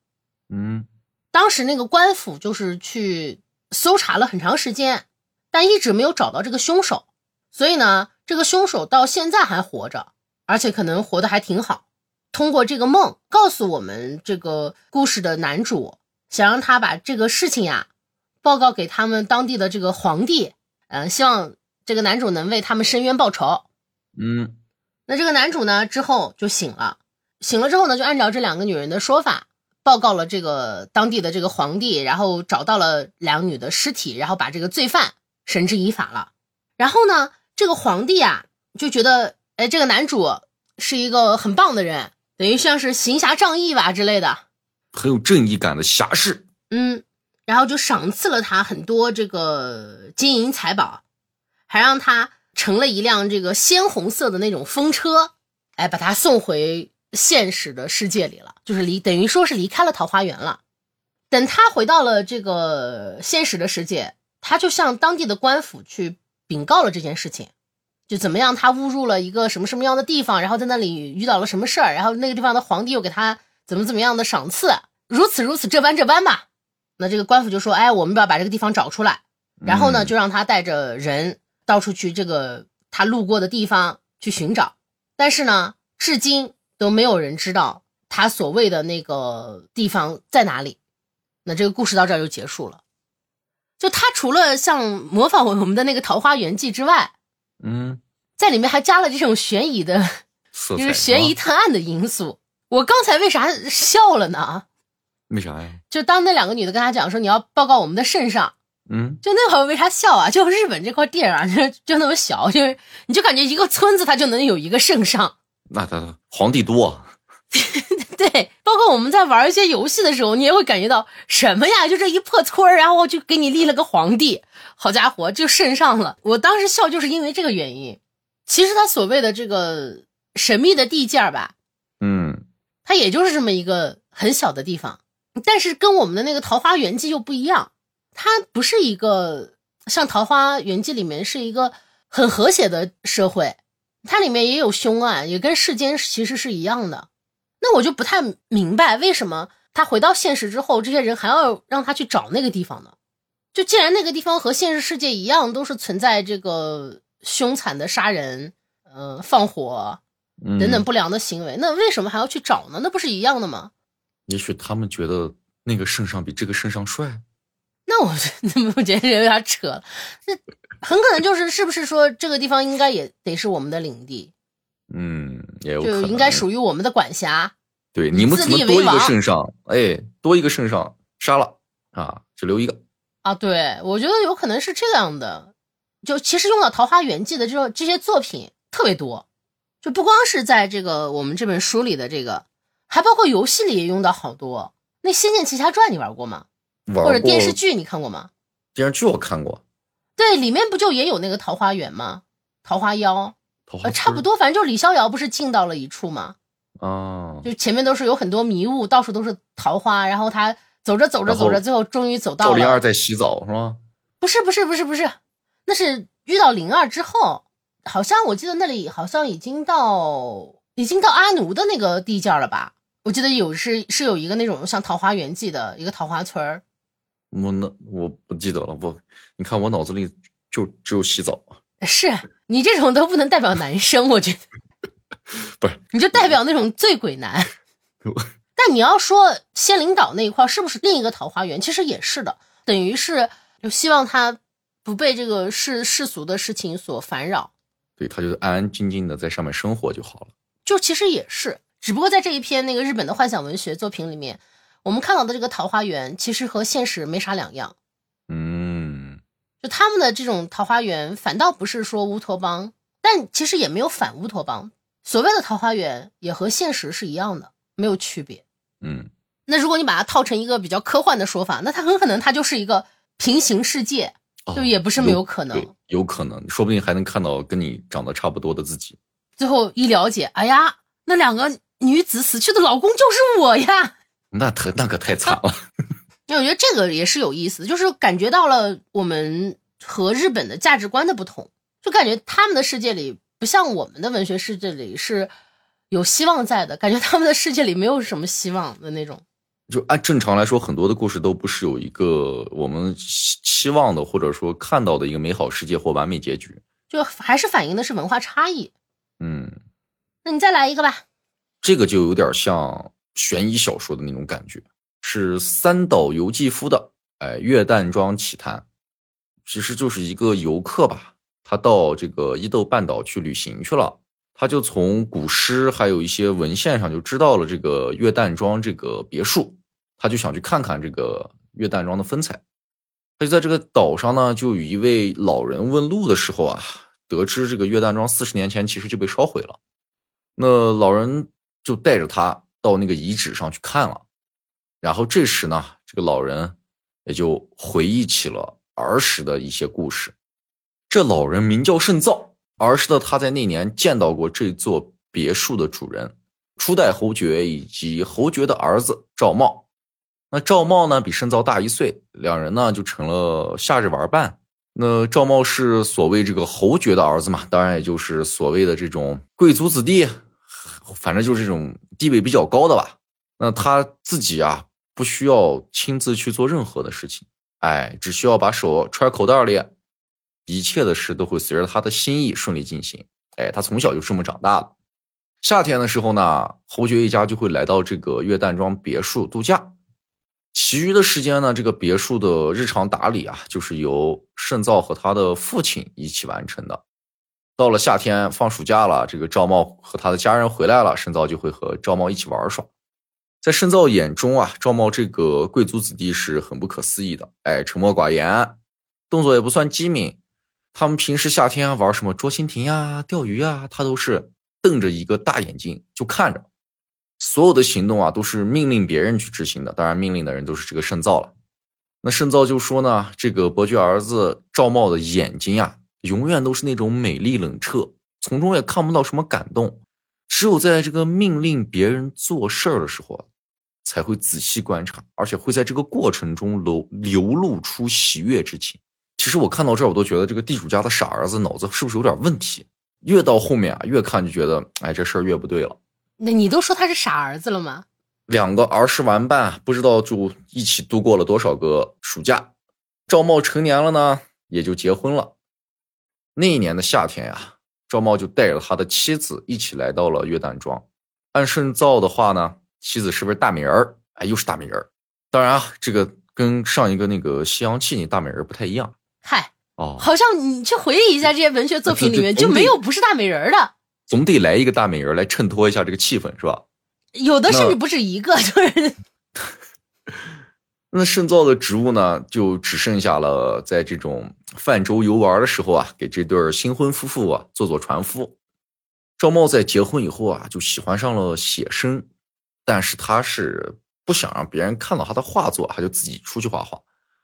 嗯，当时那个官府就是去搜查了很长时间，但一直没有找到这个凶手。所以呢，这个凶手到现在还活着，而且可能活得还挺好。通过这个梦告诉我们，这个故事的男主想让他把这个事情呀报告给他们当地的这个皇帝，嗯，希望这个男主能为他们伸冤报仇。嗯，那这个男主呢之后就醒了，醒了之后呢就按照这两个女人的说法报告了这个当地的这个皇帝，然后找到了两女的尸体，然后把这个罪犯绳之以法了。然后呢，这个皇帝啊就觉得，哎，这个男主是一个很棒的人。等于像是行侠仗义吧之类的，很有正义感的侠士。嗯，然后就赏赐了他很多这个金银财宝，还让他乘了一辆这个鲜红色的那种风车，哎，把他送回现实的世界里了，就是离等于说是离开了桃花源了。等他回到了这个现实的世界，他就向当地的官府去禀告了这件事情。就怎么样？他误入了一个什么什么样的地方，然后在那里遇到了什么事儿，然后那个地方的皇帝又给他怎么怎么样的赏赐，如此如此这般这般吧。那这个官府就说：“哎，我们要把这个地方找出来，然后呢，就让他带着人到处去这个他路过的地方去寻找，但是呢，至今都没有人知道他所谓的那个地方在哪里。那这个故事到这儿就结束了。就他除了像模仿我们的那个《桃花源记》之外，嗯，在里面还加了这种悬疑的，就是悬疑啊探案的因素。我刚才为啥笑了呢？为啥呀？就当那两个女的跟他讲说你要报告我们的圣上，嗯，就那会儿为啥笑啊？就日本这块地儿啊，就就那么小，就是你就感觉一个村子它就能有一个圣上。那他皇帝多啊，对，包括我们在玩一些游戏的时候，你也会感觉到什么呀？就这一破村儿，然后就给你立了个皇帝，好家伙，就圣上了。我当时笑就是因为这个原因。其实他所谓的这个神秘的地界儿吧，嗯，它也就是这么一个很小的地方，但是跟我们的那个《桃花源记》又不一样，它不是一个像《桃花源记》里面是一个很和谐的社会，它里面也有凶案，也跟世间其实是一样的。那我就不太明白，为什么他回到现实之后，这些人还要让他去找那个地方呢？就既然那个地方和现实世界一样，都是存在这个凶残的杀人、呃放火嗯等等不良的行为，那为什么还要去找呢？那不是一样的吗？也许他们觉得那个圣上比这个圣上帅，那我怎么 我觉得有点扯了？这很可能就是是不是说这个地方应该也得是我们的领地，嗯，也有可能就应该属于我们的管辖？对，你们自怎么多一个圣上？哎，多一个圣上杀了啊，只留一个。啊，对，我觉得有可能是这样的。就其实用到《桃花源记》的这种这些作品特别多，就不光是在这个我们这本书里的这个，还包括游戏里也用到好多。那《仙剑奇侠传》你玩过吗？玩或者电视剧你看过吗？电视剧我看过，对，里面不就也有那个桃花源吗？桃花妖，呃，差不多，反正就李逍遥不是进到了一处吗？啊，就前面都是有很多迷雾，到处都是桃花，然后他走着走着走着，最后终于走到了。赵灵儿在洗澡是吗？不是不是不是不是，那是遇到灵儿之后，好像我记得那里好像已经到已经到阿奴的那个地界儿了吧？我记得有是是有一个那种像《桃花源记》的一个桃花村儿，我那我不记得了，我你看我脑子里就只有洗澡，是你这种都不能代表男生，我觉得 不是你就代表那种醉鬼男。但你要说仙灵岛那一块是不是另一个桃花源？其实也是的，等于是就希望他不被这个世世俗的事情所烦扰。对他就是安安静静的在上面生活就好了。就其实也是，只不过在这一篇那个日本的幻想文学作品里面，我们看到的这个桃花源其实和现实没啥两样。嗯，就他们的这种桃花源，反倒不是说乌托邦，但其实也没有反乌托邦。所谓的桃花源也和现实是一样的，没有区别。嗯，那如果你把它套成一个比较科幻的说法，那它很可能它就是一个平行世界，哦就也不是没有可能对有可能，说不定还能看到跟你长得差不多的自己。最后一了解，哎呀，那两个女子死去的老公就是我呀！那可那可太惨了。因为我觉得这个也是有意思，就是感觉到了我们和日本的价值观的不同，就感觉他们的世界里不像我们的文学世界里是有希望在的，感觉他们的世界里没有什么希望的那种。就按正常来说，很多的故事都不是有一个我们期期望的或者说看到的一个美好世界或完美结局。就还是反映的是文化差异。嗯，那你再来一个吧。这个就有点像悬疑小说的那种感觉，是三岛由纪夫的《哎月旦庄奇谈》，其实就是一个游客吧，他到这个伊豆半岛去旅行去了，他就从古诗还有一些文献上就知道了这个月旦庄这个别墅，他就想去看看这个月旦庄的风采。他就在这个岛上呢，就与一位老人问路的时候啊，得知这个月旦庄四十年前其实就被烧毁了。那老人就带着他到那个遗址上去看了，然后这时呢，这个老人也就回忆起了儿时的一些故事。这老人名叫盛造，儿时的他在那年见到过这座别墅的主人初代侯爵以及侯爵的儿子赵茂。那赵茂呢比盛造大一岁，两人呢就成了夏日玩伴。那赵茂是所谓这个侯爵的儿子嘛，当然也就是所谓的这种贵族子弟，反正就是这种地位比较高的吧。那他自己啊，不需要亲自去做任何的事情，哎，只需要把手揣口袋里，一切的事都会随着他的心意顺利进行。哎，他从小就这么长大的。夏天的时候呢，侯爵一家就会来到这个月旦庄别墅度假。其余的时间呢，这个别墅的日常打理啊，就是由盛造和他的父亲一起完成的。到了夏天放暑假了，这个赵茂和他的家人回来了，盛造就会和赵茂一起玩耍。在盛造眼中啊，赵茂这个贵族子弟是很不可思议的。哎，沉默寡言，动作也不算机敏。他们平时夏天玩什么捉蜻蜓呀、钓鱼呀，他都是瞪着一个大眼睛就看着。所有的行动啊，都是命令别人去执行的。当然，命令的人都是这个盛造了。那盛造就说呢，这个伯爵儿子赵茂的眼睛呀，永远都是那种美丽冷彻，从中也看不到什么感动。只有在这个命令别人做事儿的时候，才会仔细观察，而且会在这个过程中流流露出喜悦之情。其实我看到这儿，我都觉得这个地主家的傻儿子脑子是不是有点问题？越到后面啊，越看就觉得，哎，这事儿越不对了。那你都说他是傻儿子了吗？两个儿时玩伴，不知道就一起度过了多少个暑假。赵茂成年了呢，也就结婚了。那一年的夏天呀，赵茂就带着他的妻子一起来到了月旦庄。按顺造的话呢，妻子是不是大美人儿？哎，又是大美人儿。当然啊，这个跟上一个那个西洋气那大美人不太一样。嗨，哦，好像你去回忆一下这些文学作品里面就没有不是大美人的。总得来一个大美人来衬托一下这个气氛，是吧？有的甚至不止一个，就是。那盛造的职务呢，就只剩下了在这种泛舟游玩的时候啊，给这对新婚夫妇啊做做船夫。赵茂在结婚以后啊，就喜欢上了写生，但是他是不想让别人看到他的画作，他就自己出去画画。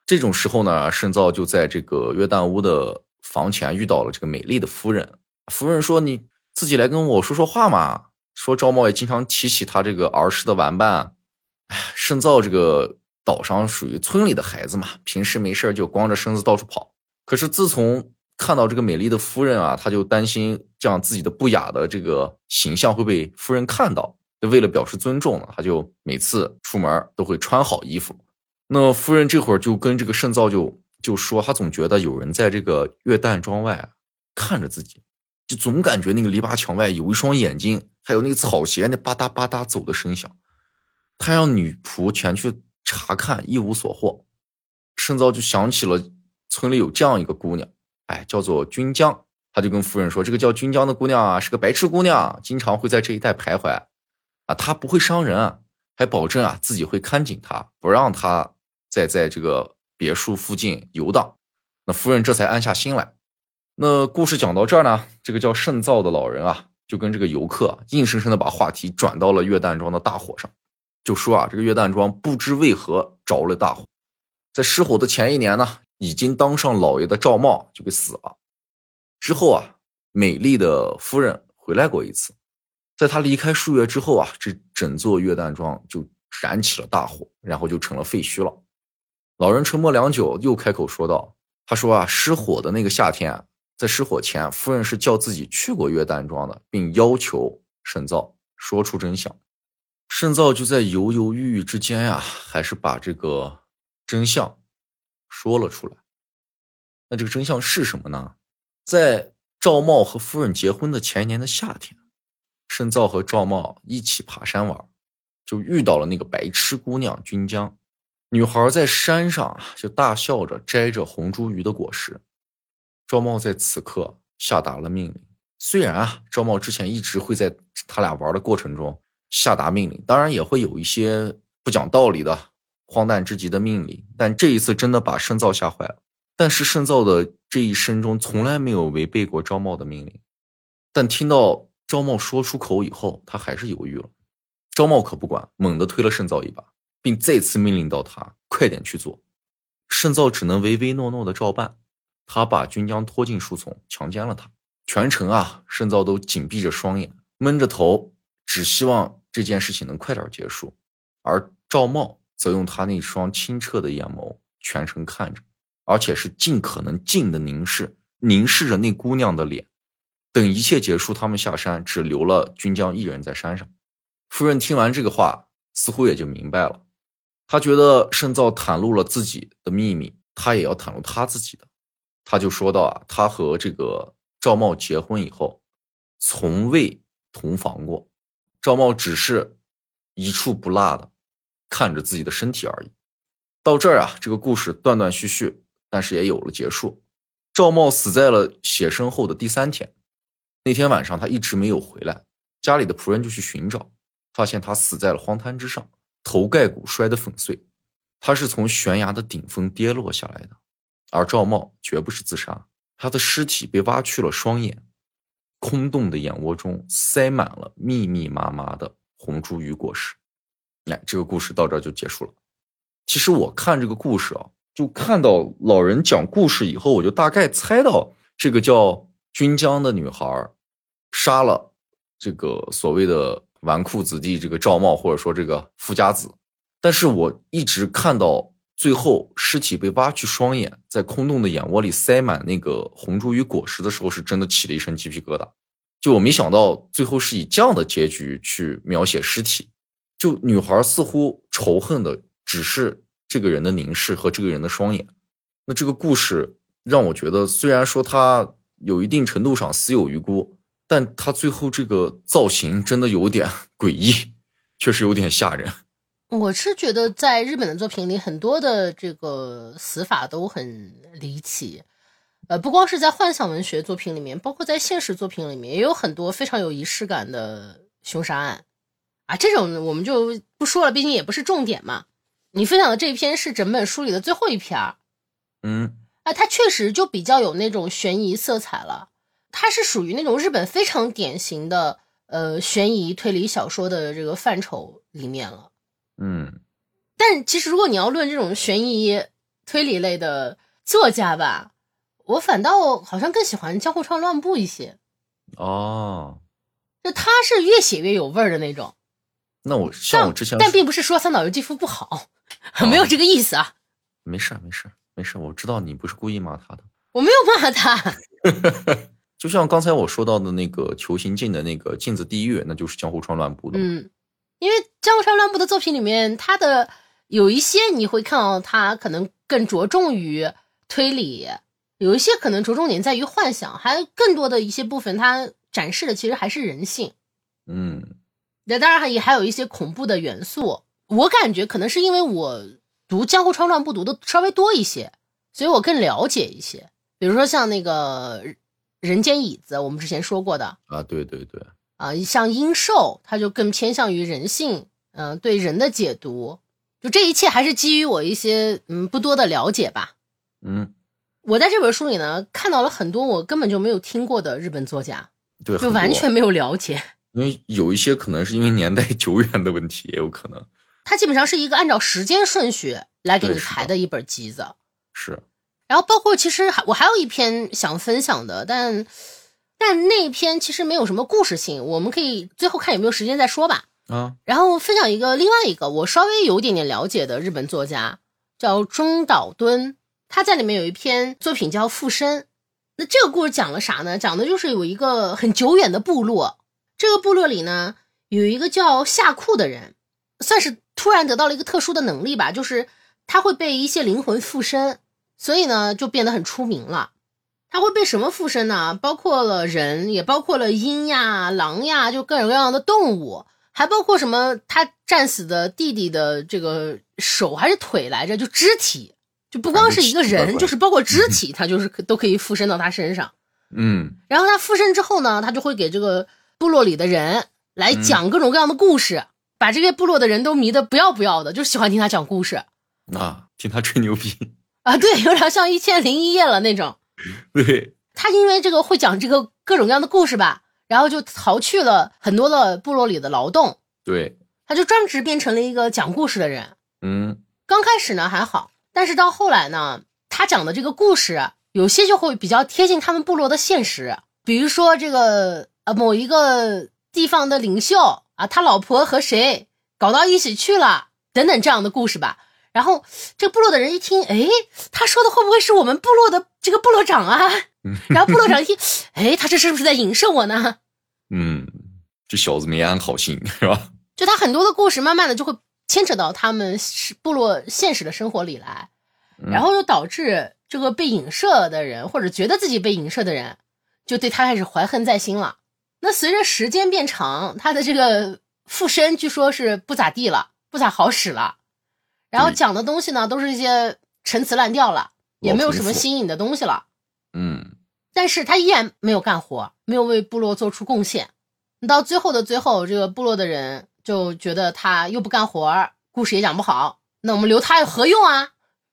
这种时候呢，盛造就在这个约旦屋的房前遇到了这个美丽的夫人。夫人说：“你。”自己来跟我说说话嘛。说赵茂也经常提起他这个儿时的玩伴。哎，盛造这个岛上属于村里的孩子嘛，平时没事就光着身子到处跑。可是自从看到这个美丽的夫人啊，他就担心这样自己的不雅的这个形象会被夫人看到。为了表示尊重呢，他就每次出门都会穿好衣服。那夫人这会儿就跟这个圣造就就说，他总觉得有人在这个月旦庄外看着自己。就总感觉那个篱笆墙外有一双眼睛，还有那个草鞋那吧嗒吧嗒走的声响。他让女仆前去查看，一无所获。盛造就想起了村里有这样一个姑娘，哎，叫做君江。他就跟夫人说：“这个叫君江的姑娘啊，是个白痴姑娘，经常会在这一带徘徊。啊，她不会伤人，还保证啊自己会看紧她，不让她再在这个别墅附近游荡。”那夫人这才安下心来。那故事讲到这儿呢，这个叫盛造的老人啊，就跟这个游客硬生生的把话题转到了月旦庄的大火上，就说啊，这个月旦庄不知为何着了大火，在失火的前一年呢，已经当上老爷的赵茂就给死了。之后啊，美丽的夫人回来过一次，在他离开数月之后啊，这整座月旦庄就燃起了大火，然后就成了废墟了。老人沉默良久，又开口说道：“他说啊，失火的那个夏天。”在失火前，夫人是叫自己去过月旦庄的，并要求沈造说出真相。盛造就在犹犹豫豫之间呀，还是把这个真相说了出来。那这个真相是什么呢？在赵茂和夫人结婚的前一年的夏天，盛造和赵茂一起爬山玩，就遇到了那个白痴姑娘君江。女孩在山上，就大笑着摘着红茱萸的果实。赵茂在此刻下达了命令。虽然啊，赵茂之前一直会在他俩玩的过程中下达命令，当然也会有一些不讲道理的、荒诞至极的命令，但这一次真的把盛造吓坏了。但是盛造的这一生中从来没有违背过赵茂的命令，但听到赵茂说出口以后，他还是犹豫了。赵茂可不管，猛地推了盛造一把，并再次命令到他快点去做。盛造只能唯唯诺诺的照办。他把军将拖进树丛，强奸了他。全程啊，盛造都紧闭着双眼，闷着头，只希望这件事情能快点结束。而赵茂则用他那双清澈的眼眸全程看着，而且是尽可能近的凝视，凝视着那姑娘的脸。等一切结束，他们下山，只留了君江一人在山上。夫人听完这个话，似乎也就明白了。她觉得盛造袒露了自己的秘密，他也要袒露他自己的。他就说到啊，他和这个赵茂结婚以后，从未同房过，赵茂只是一处不落的看着自己的身体而已。到这儿啊，这个故事断断续续，但是也有了结束。赵茂死在了写生后的第三天，那天晚上他一直没有回来，家里的仆人就去寻找，发现他死在了荒滩之上，头盖骨摔得粉碎。他是从悬崖的顶峰跌落下来的，而赵茂绝不是自杀，他的尸体被挖去了双眼，空洞的眼窝中塞满了密密麻麻的红茱萸果实。哎，这个故事到这儿就结束了。其实我看这个故事啊，就看到老人讲故事以后，我就大概猜到这个叫君江的女孩杀了这个所谓的纨绔子弟这个赵茂，或者说这个富家子。但是我一直看到最后尸体被挖去双眼，在空洞的眼窝里塞满那个红茱萸果实的时候，是真的起了一身鸡皮疙瘩。就我没想到最后是以这样的结局去描写尸体，就女孩似乎仇恨的。只是这个人的凝视和这个人的双眼，那这个故事让我觉得，虽然说他有一定程度上死有余辜，但他最后这个造型真的有点 诡异，确实有点吓人。我是觉得，在日本的作品里，很多的这个死法都很离奇，呃，不光是在幻想文学作品里面，包括在现实作品里面，也有很多非常有仪式感的凶杀案啊。这种我们就不说了，毕竟也不是重点嘛。你分享的这一篇是整本书里的最后一篇儿，嗯，啊，它确实就比较有那种悬疑色彩了。它是属于那种日本非常典型的呃悬疑推理小说的这个范畴里面了，嗯。但其实如果你要论这种悬疑推理类的作家吧，我反倒好像更喜欢江户川乱步一些。哦，就他是越写越有味儿的那种。那我像我之前，但并不是说三岛由纪夫不好。没有这个意思啊，没事没事没事，我知道你不是故意骂他的，我没有骂他。就像刚才我说到的那个《求行镜》的那个镜子地狱，那就是江户川乱步的。嗯，因为江户川乱步的作品里面，他的有一些你会看到他可能更着重于推理，有一些可能着重点在于幻想，还更多的一些部分，他展示的其实还是人性。嗯，那当然也还有一些恐怖的元素。我感觉可能是因为我读《江户川乱步》读的稍微多一些，所以我更了解一些。比如说像那个《人间椅子》，我们之前说过的啊，对对对，啊，像《阴兽》，它就更偏向于人性，嗯，对人的解读。就这一切还是基于我一些嗯不多的了解吧。嗯，我在这本书里呢看到了很多我根本就没有听过的日本作家，对，就完全没有了解。因为有一些可能是因为年代久远的问题，也有可能。它基本上是一个按照时间顺序来给你排的一本集子，是。然后包括其实还我还有一篇想分享的，但但那篇其实没有什么故事性，我们可以最后看有没有时间再说吧。啊。然后分享一个另外一个我稍微有点点了解的日本作家，叫中岛敦，他在里面有一篇作品叫《附身》。那这个故事讲了啥呢？讲的就是有一个很久远的部落，这个部落里呢有一个叫夏库的人，算是。突然得到了一个特殊的能力吧，就是他会被一些灵魂附身，所以呢就变得很出名了。他会被什么附身呢？包括了人，也包括了鹰呀、狼呀，就各种各样的动物，还包括什么他战死的弟弟的这个手还是腿来着，就肢体，就不光是一个人，就是包括肢体，他就是都可以附身到他身上。嗯，然后他附身之后呢，他就会给这个部落里的人来讲各种各样的故事。把这些部落的人都迷得不要不要的，就喜欢听他讲故事啊，听他吹牛逼啊，对，有点像一千零一夜了那种。对，他因为这个会讲这个各种各样的故事吧，然后就逃去了很多的部落里的劳动。对，他就专职变成了一个讲故事的人。嗯，刚开始呢还好，但是到后来呢，他讲的这个故事有些就会比较贴近他们部落的现实，比如说这个呃某一个地方的领袖。啊，他老婆和谁搞到一起去了？等等这样的故事吧。然后这个部落的人一听，哎，他说的会不会是我们部落的这个部落长啊？然后部落长一听，哎，他这是不是在影射我呢？嗯，这小子没安好心 是吧？就他很多的故事，慢慢的就会牵扯到他们部落现实的生活里来，然后就导致这个被影射的人，或者觉得自己被影射的人，就对他开始怀恨在心了。那随着时间变长，他的这个附身据说是不咋地了，不咋好使了。然后讲的东西呢，都是一些陈词滥调了，也没有什么新颖的东西了。嗯，但是他依然没有干活，没有为部落做出贡献。到最后的最后，这个部落的人就觉得他又不干活，故事也讲不好，那我们留他有何用啊？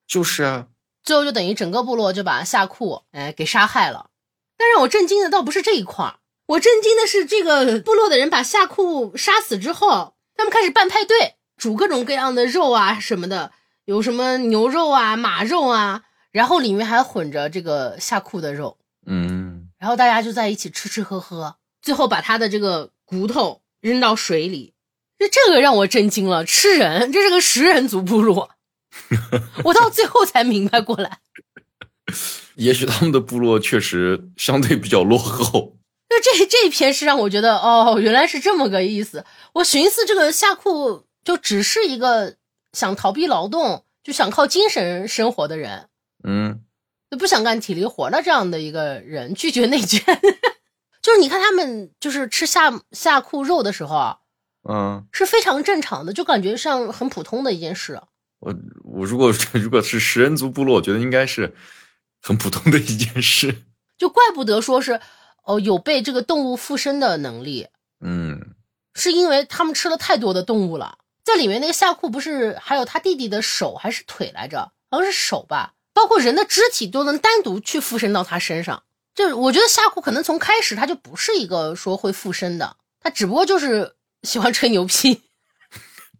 就是啊，最后就等于整个部落就把夏库哎给杀害了。但让我震惊的倒不是这一块我震惊的是这个部落的人把夏库杀死之后，他们开始办派对，煮各种各样的肉啊什么的，有什么牛肉啊、马肉啊，然后里面还混着这个夏库的肉，嗯，然后大家就在一起吃吃喝喝。最后把他的这个骨头扔到水里，这这个让我震惊了。吃人，这是个食人族部落，我到最后才明白过来。也许他们的部落确实相对比较落后。就这这一篇是让我觉得，哦，原来是这么个意思。我寻思这个夏库就只是一个想逃避劳动，就想靠精神生活的人，嗯，就不想干体力活的这样的一个人，拒绝内卷。就是你看他们就是吃下下库肉的时候啊，嗯，是非常正常的，就感觉像很普通的一件事。我我如果 如果是食人族部落，我觉得应该是很普通的一件事。就怪不得说是哦有被这个动物附身的能力，嗯，是因为他们吃了太多的动物了。在里面那个夏库不是还有他弟弟的手还是腿来着？好像是手吧，包括人的肢体都能单独去附身到他身上。就是我觉得夏库可能从开始他就不是一个说会附身的，他只不过就是喜欢吹牛逼，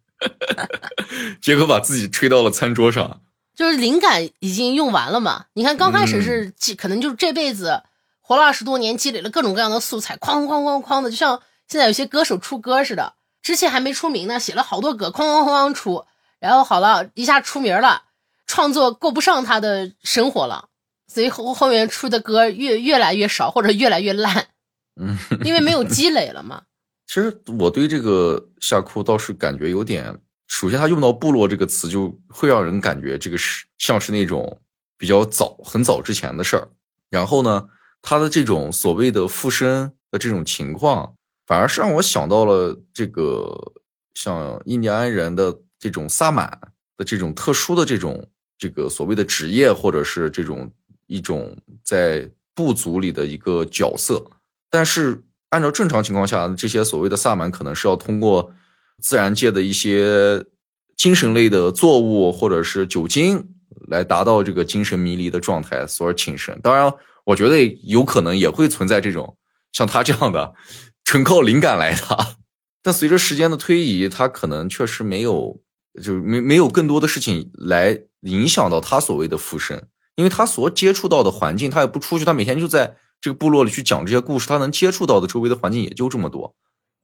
杰克把自己吹到了餐桌上，就是灵感已经用完了嘛。你看刚开始是积，可能就是这辈子活了二十多年，积累了各种各样的素材，哐哐哐哐的，就像现在有些歌手出歌似的，之前还没出名呢，写了好多歌，哐哐哐哐出，然后好了一下出名了，创作够不上他的生活了。所以后后面出的歌越越来越少，或者越来越烂，嗯，因为没有积累了嘛。其实我对这个夏库倒是感觉有点，首先他用到部落这个词，就会让人感觉这个是像是那种比较早、很早之前的事儿。然后呢，他的这种所谓的附身的这种情况，反而是让我想到了这个像印第安人的这种萨满的这种特殊的这种这个所谓的职业，或者是这种。一种在部族里的一个角色，但是按照正常情况下，这些所谓的萨满可能是要通过自然界的一些精神类的作物或者是酒精来达到这个精神迷离的状态，所而请神。当然，我觉得有可能也会存在这种像他这样的纯靠灵感来的。但随着时间的推移，他可能确实没有，就没没有更多的事情来影响到他所谓的附身。因为他所接触到的环境，他也不出去，他每天就在这个部落里去讲这些故事，他能接触到的周围的环境也就这么多。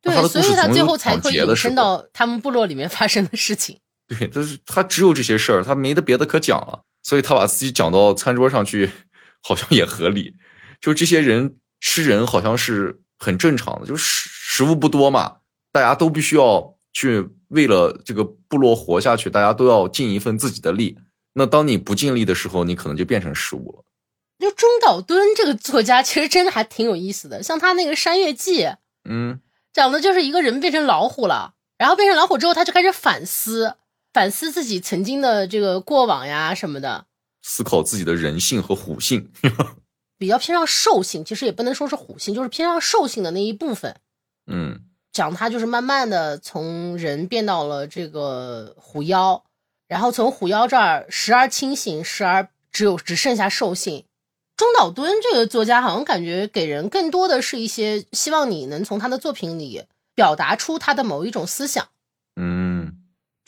对，所以他最后才会引申到他们部落里面发生的事情。对，但是他只有这些事儿，他没得别的可讲了，所以他把自己讲到餐桌上去，好像也合理。就这些人吃人，好像是很正常的，就是食物不多嘛，大家都必须要去为了这个部落活下去，大家都要尽一份自己的力。那当你不尽力的时候，你可能就变成食物了。就中岛敦这个作家，其实真的还挺有意思的。像他那个《山月记》，嗯，讲的就是一个人变成老虎了，然后变成老虎之后，他就开始反思，反思自己曾经的这个过往呀什么的，思考自己的人性和虎性，比较偏向兽性，其实也不能说是虎性，就是偏向兽性的那一部分。嗯，讲他就是慢慢的从人变到了这个虎妖。然后从虎妖这儿时而清醒，时而只有只剩下兽性。中岛敦这个作家好像感觉给人更多的是一些希望你能从他的作品里表达出他的某一种思想，嗯，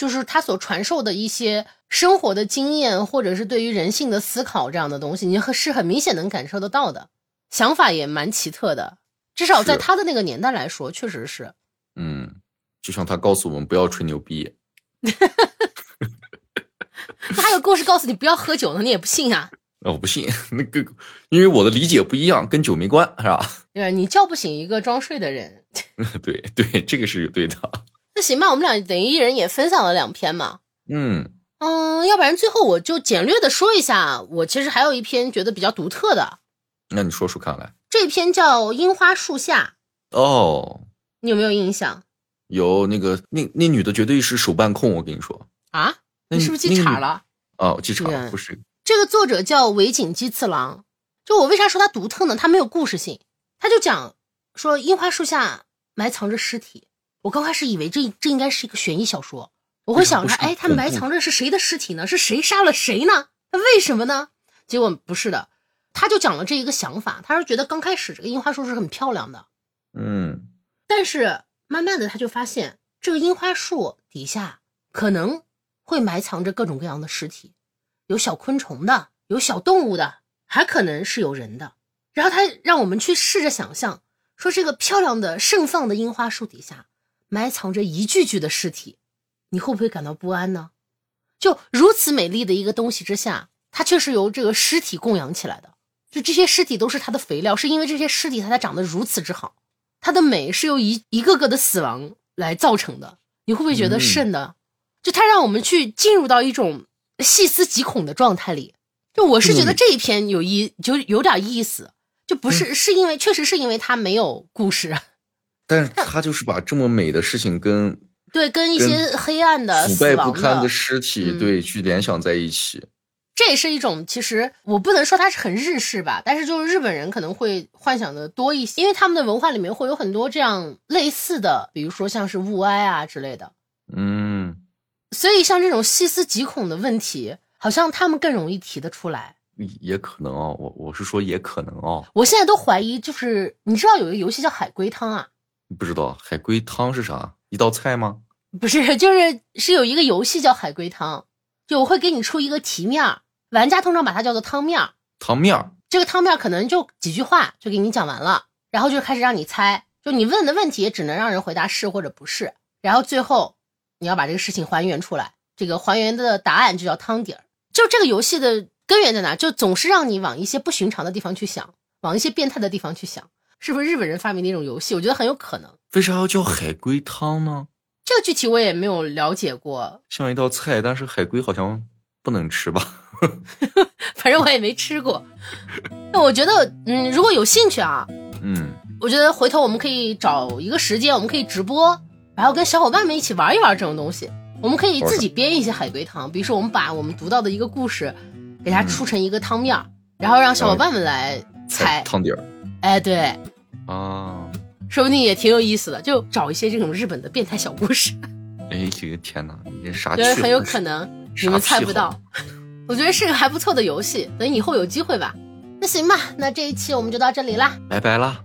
就是他所传授的一些生活的经验，或者是对于人性的思考这样的东西，你是很明显能感受得到的。想法也蛮奇特的，至少在他的那个年代来说，确实是。嗯，就像他告诉我们不要吹牛逼。他还有故事告诉你不要喝酒呢，你也不信啊？我不信那个，因为我的理解不一样，跟酒没关，是吧？对，你叫不醒一个装睡的人。对对，这个是对的。那行吧，我们俩等于一人也分享了两篇嘛。嗯，嗯，要不然最后我就简略的说一下，我其实还有一篇觉得比较独特的，那你说说看来。这篇叫《樱花树下》，哦，你有没有印象有那个那那女的绝对是手办控，我跟你说。啊？你是不是记岔？了？哦，记岔了，不是。这个作者叫尾井基次郎。就我为啥说他独特呢？他没有故事性，他就讲说樱花树下埋藏着尸体。我刚开始以为这这应该是一个悬疑小说，我会想着，哎，他埋藏着是谁的尸体呢？是谁杀了谁呢？那为什么呢？结果不是的，他就讲了这一个想法，他是觉得刚开始这个樱花树是很漂亮的，嗯，但是慢慢的他就发现这个樱花树底下可能会埋藏着各种各样的尸体，有小昆虫的，有小动物的，还可能是有人的。然后他让我们去试着想象，说这个漂亮的盛放的樱花树底下埋藏着一具具的尸体，你会不会感到不安呢？就如此美丽的一个东西之下，它却是由这个尸体供养起来的。就这些尸体都是它的肥料，是因为这些尸体它才长得如此之好。它的美是由一一个个的死亡来造成的。你会不会觉得嗯瘆的？就它让我们去进入到一种细思极恐的状态里。就我是觉得这一篇有意，就有点意思，就不嗯是是因为确实是因为它没有故事，但是他就是把这么美的事情跟对，跟一些黑暗的腐败不堪的尸体，嗯对，去联想在一起。这也是一种，其实我不能说它是很日式吧，但是就是日本人可能会幻想的多一些，因为他们的文化里面会有很多这样类似的，比如说像是物哀啊之类的，嗯，所以像这种细思极恐的问题，好像他们更容易提得出来。也可能哦，我我是说也可能哦，我现在都怀疑，就是你知道有一个游戏叫海龟汤啊，不知道海龟汤是啥？一道菜吗？不是，就是是有一个游戏叫海龟汤，就我会给你出一个题面儿，玩家通常把它叫做汤面儿。汤面儿这个汤面可能就几句话就给你讲完了，然后就开始让你猜，就你问的问题也只能让人回答是或者不是，然后最后你要把这个事情还原出来，这个还原的答案就叫汤底儿。就这个游戏的根源在哪？就总是让你往一些不寻常的地方去想，往一些变态的地方去想，是不是日本人发明的一种游戏？我觉得很有可能。为啥要叫海龟汤呢？这个具体我也没有了解过，像一道菜，但是海龟好像不能吃吧？反正我也没吃过。那我觉得，嗯，如果有兴趣啊，嗯，我觉得回头我们可以找一个时间，我们可以直播，然后跟小伙伴们一起玩一玩这种东西。我们可以自己编一些海龟汤，比如说我们把我们读到的一个故事，给它出成一个汤面儿，然后让小伙伴们来猜。汤底儿哎，对，啊！说不定也挺有意思的，就找一些这种日本的变态小故事，哎，这个天哪，你这啥觉得很有可能你们猜不到。我觉得是个还不错的游戏，等以后有机会吧。那行吧，那这一期我们就到这里啦。拜拜啦。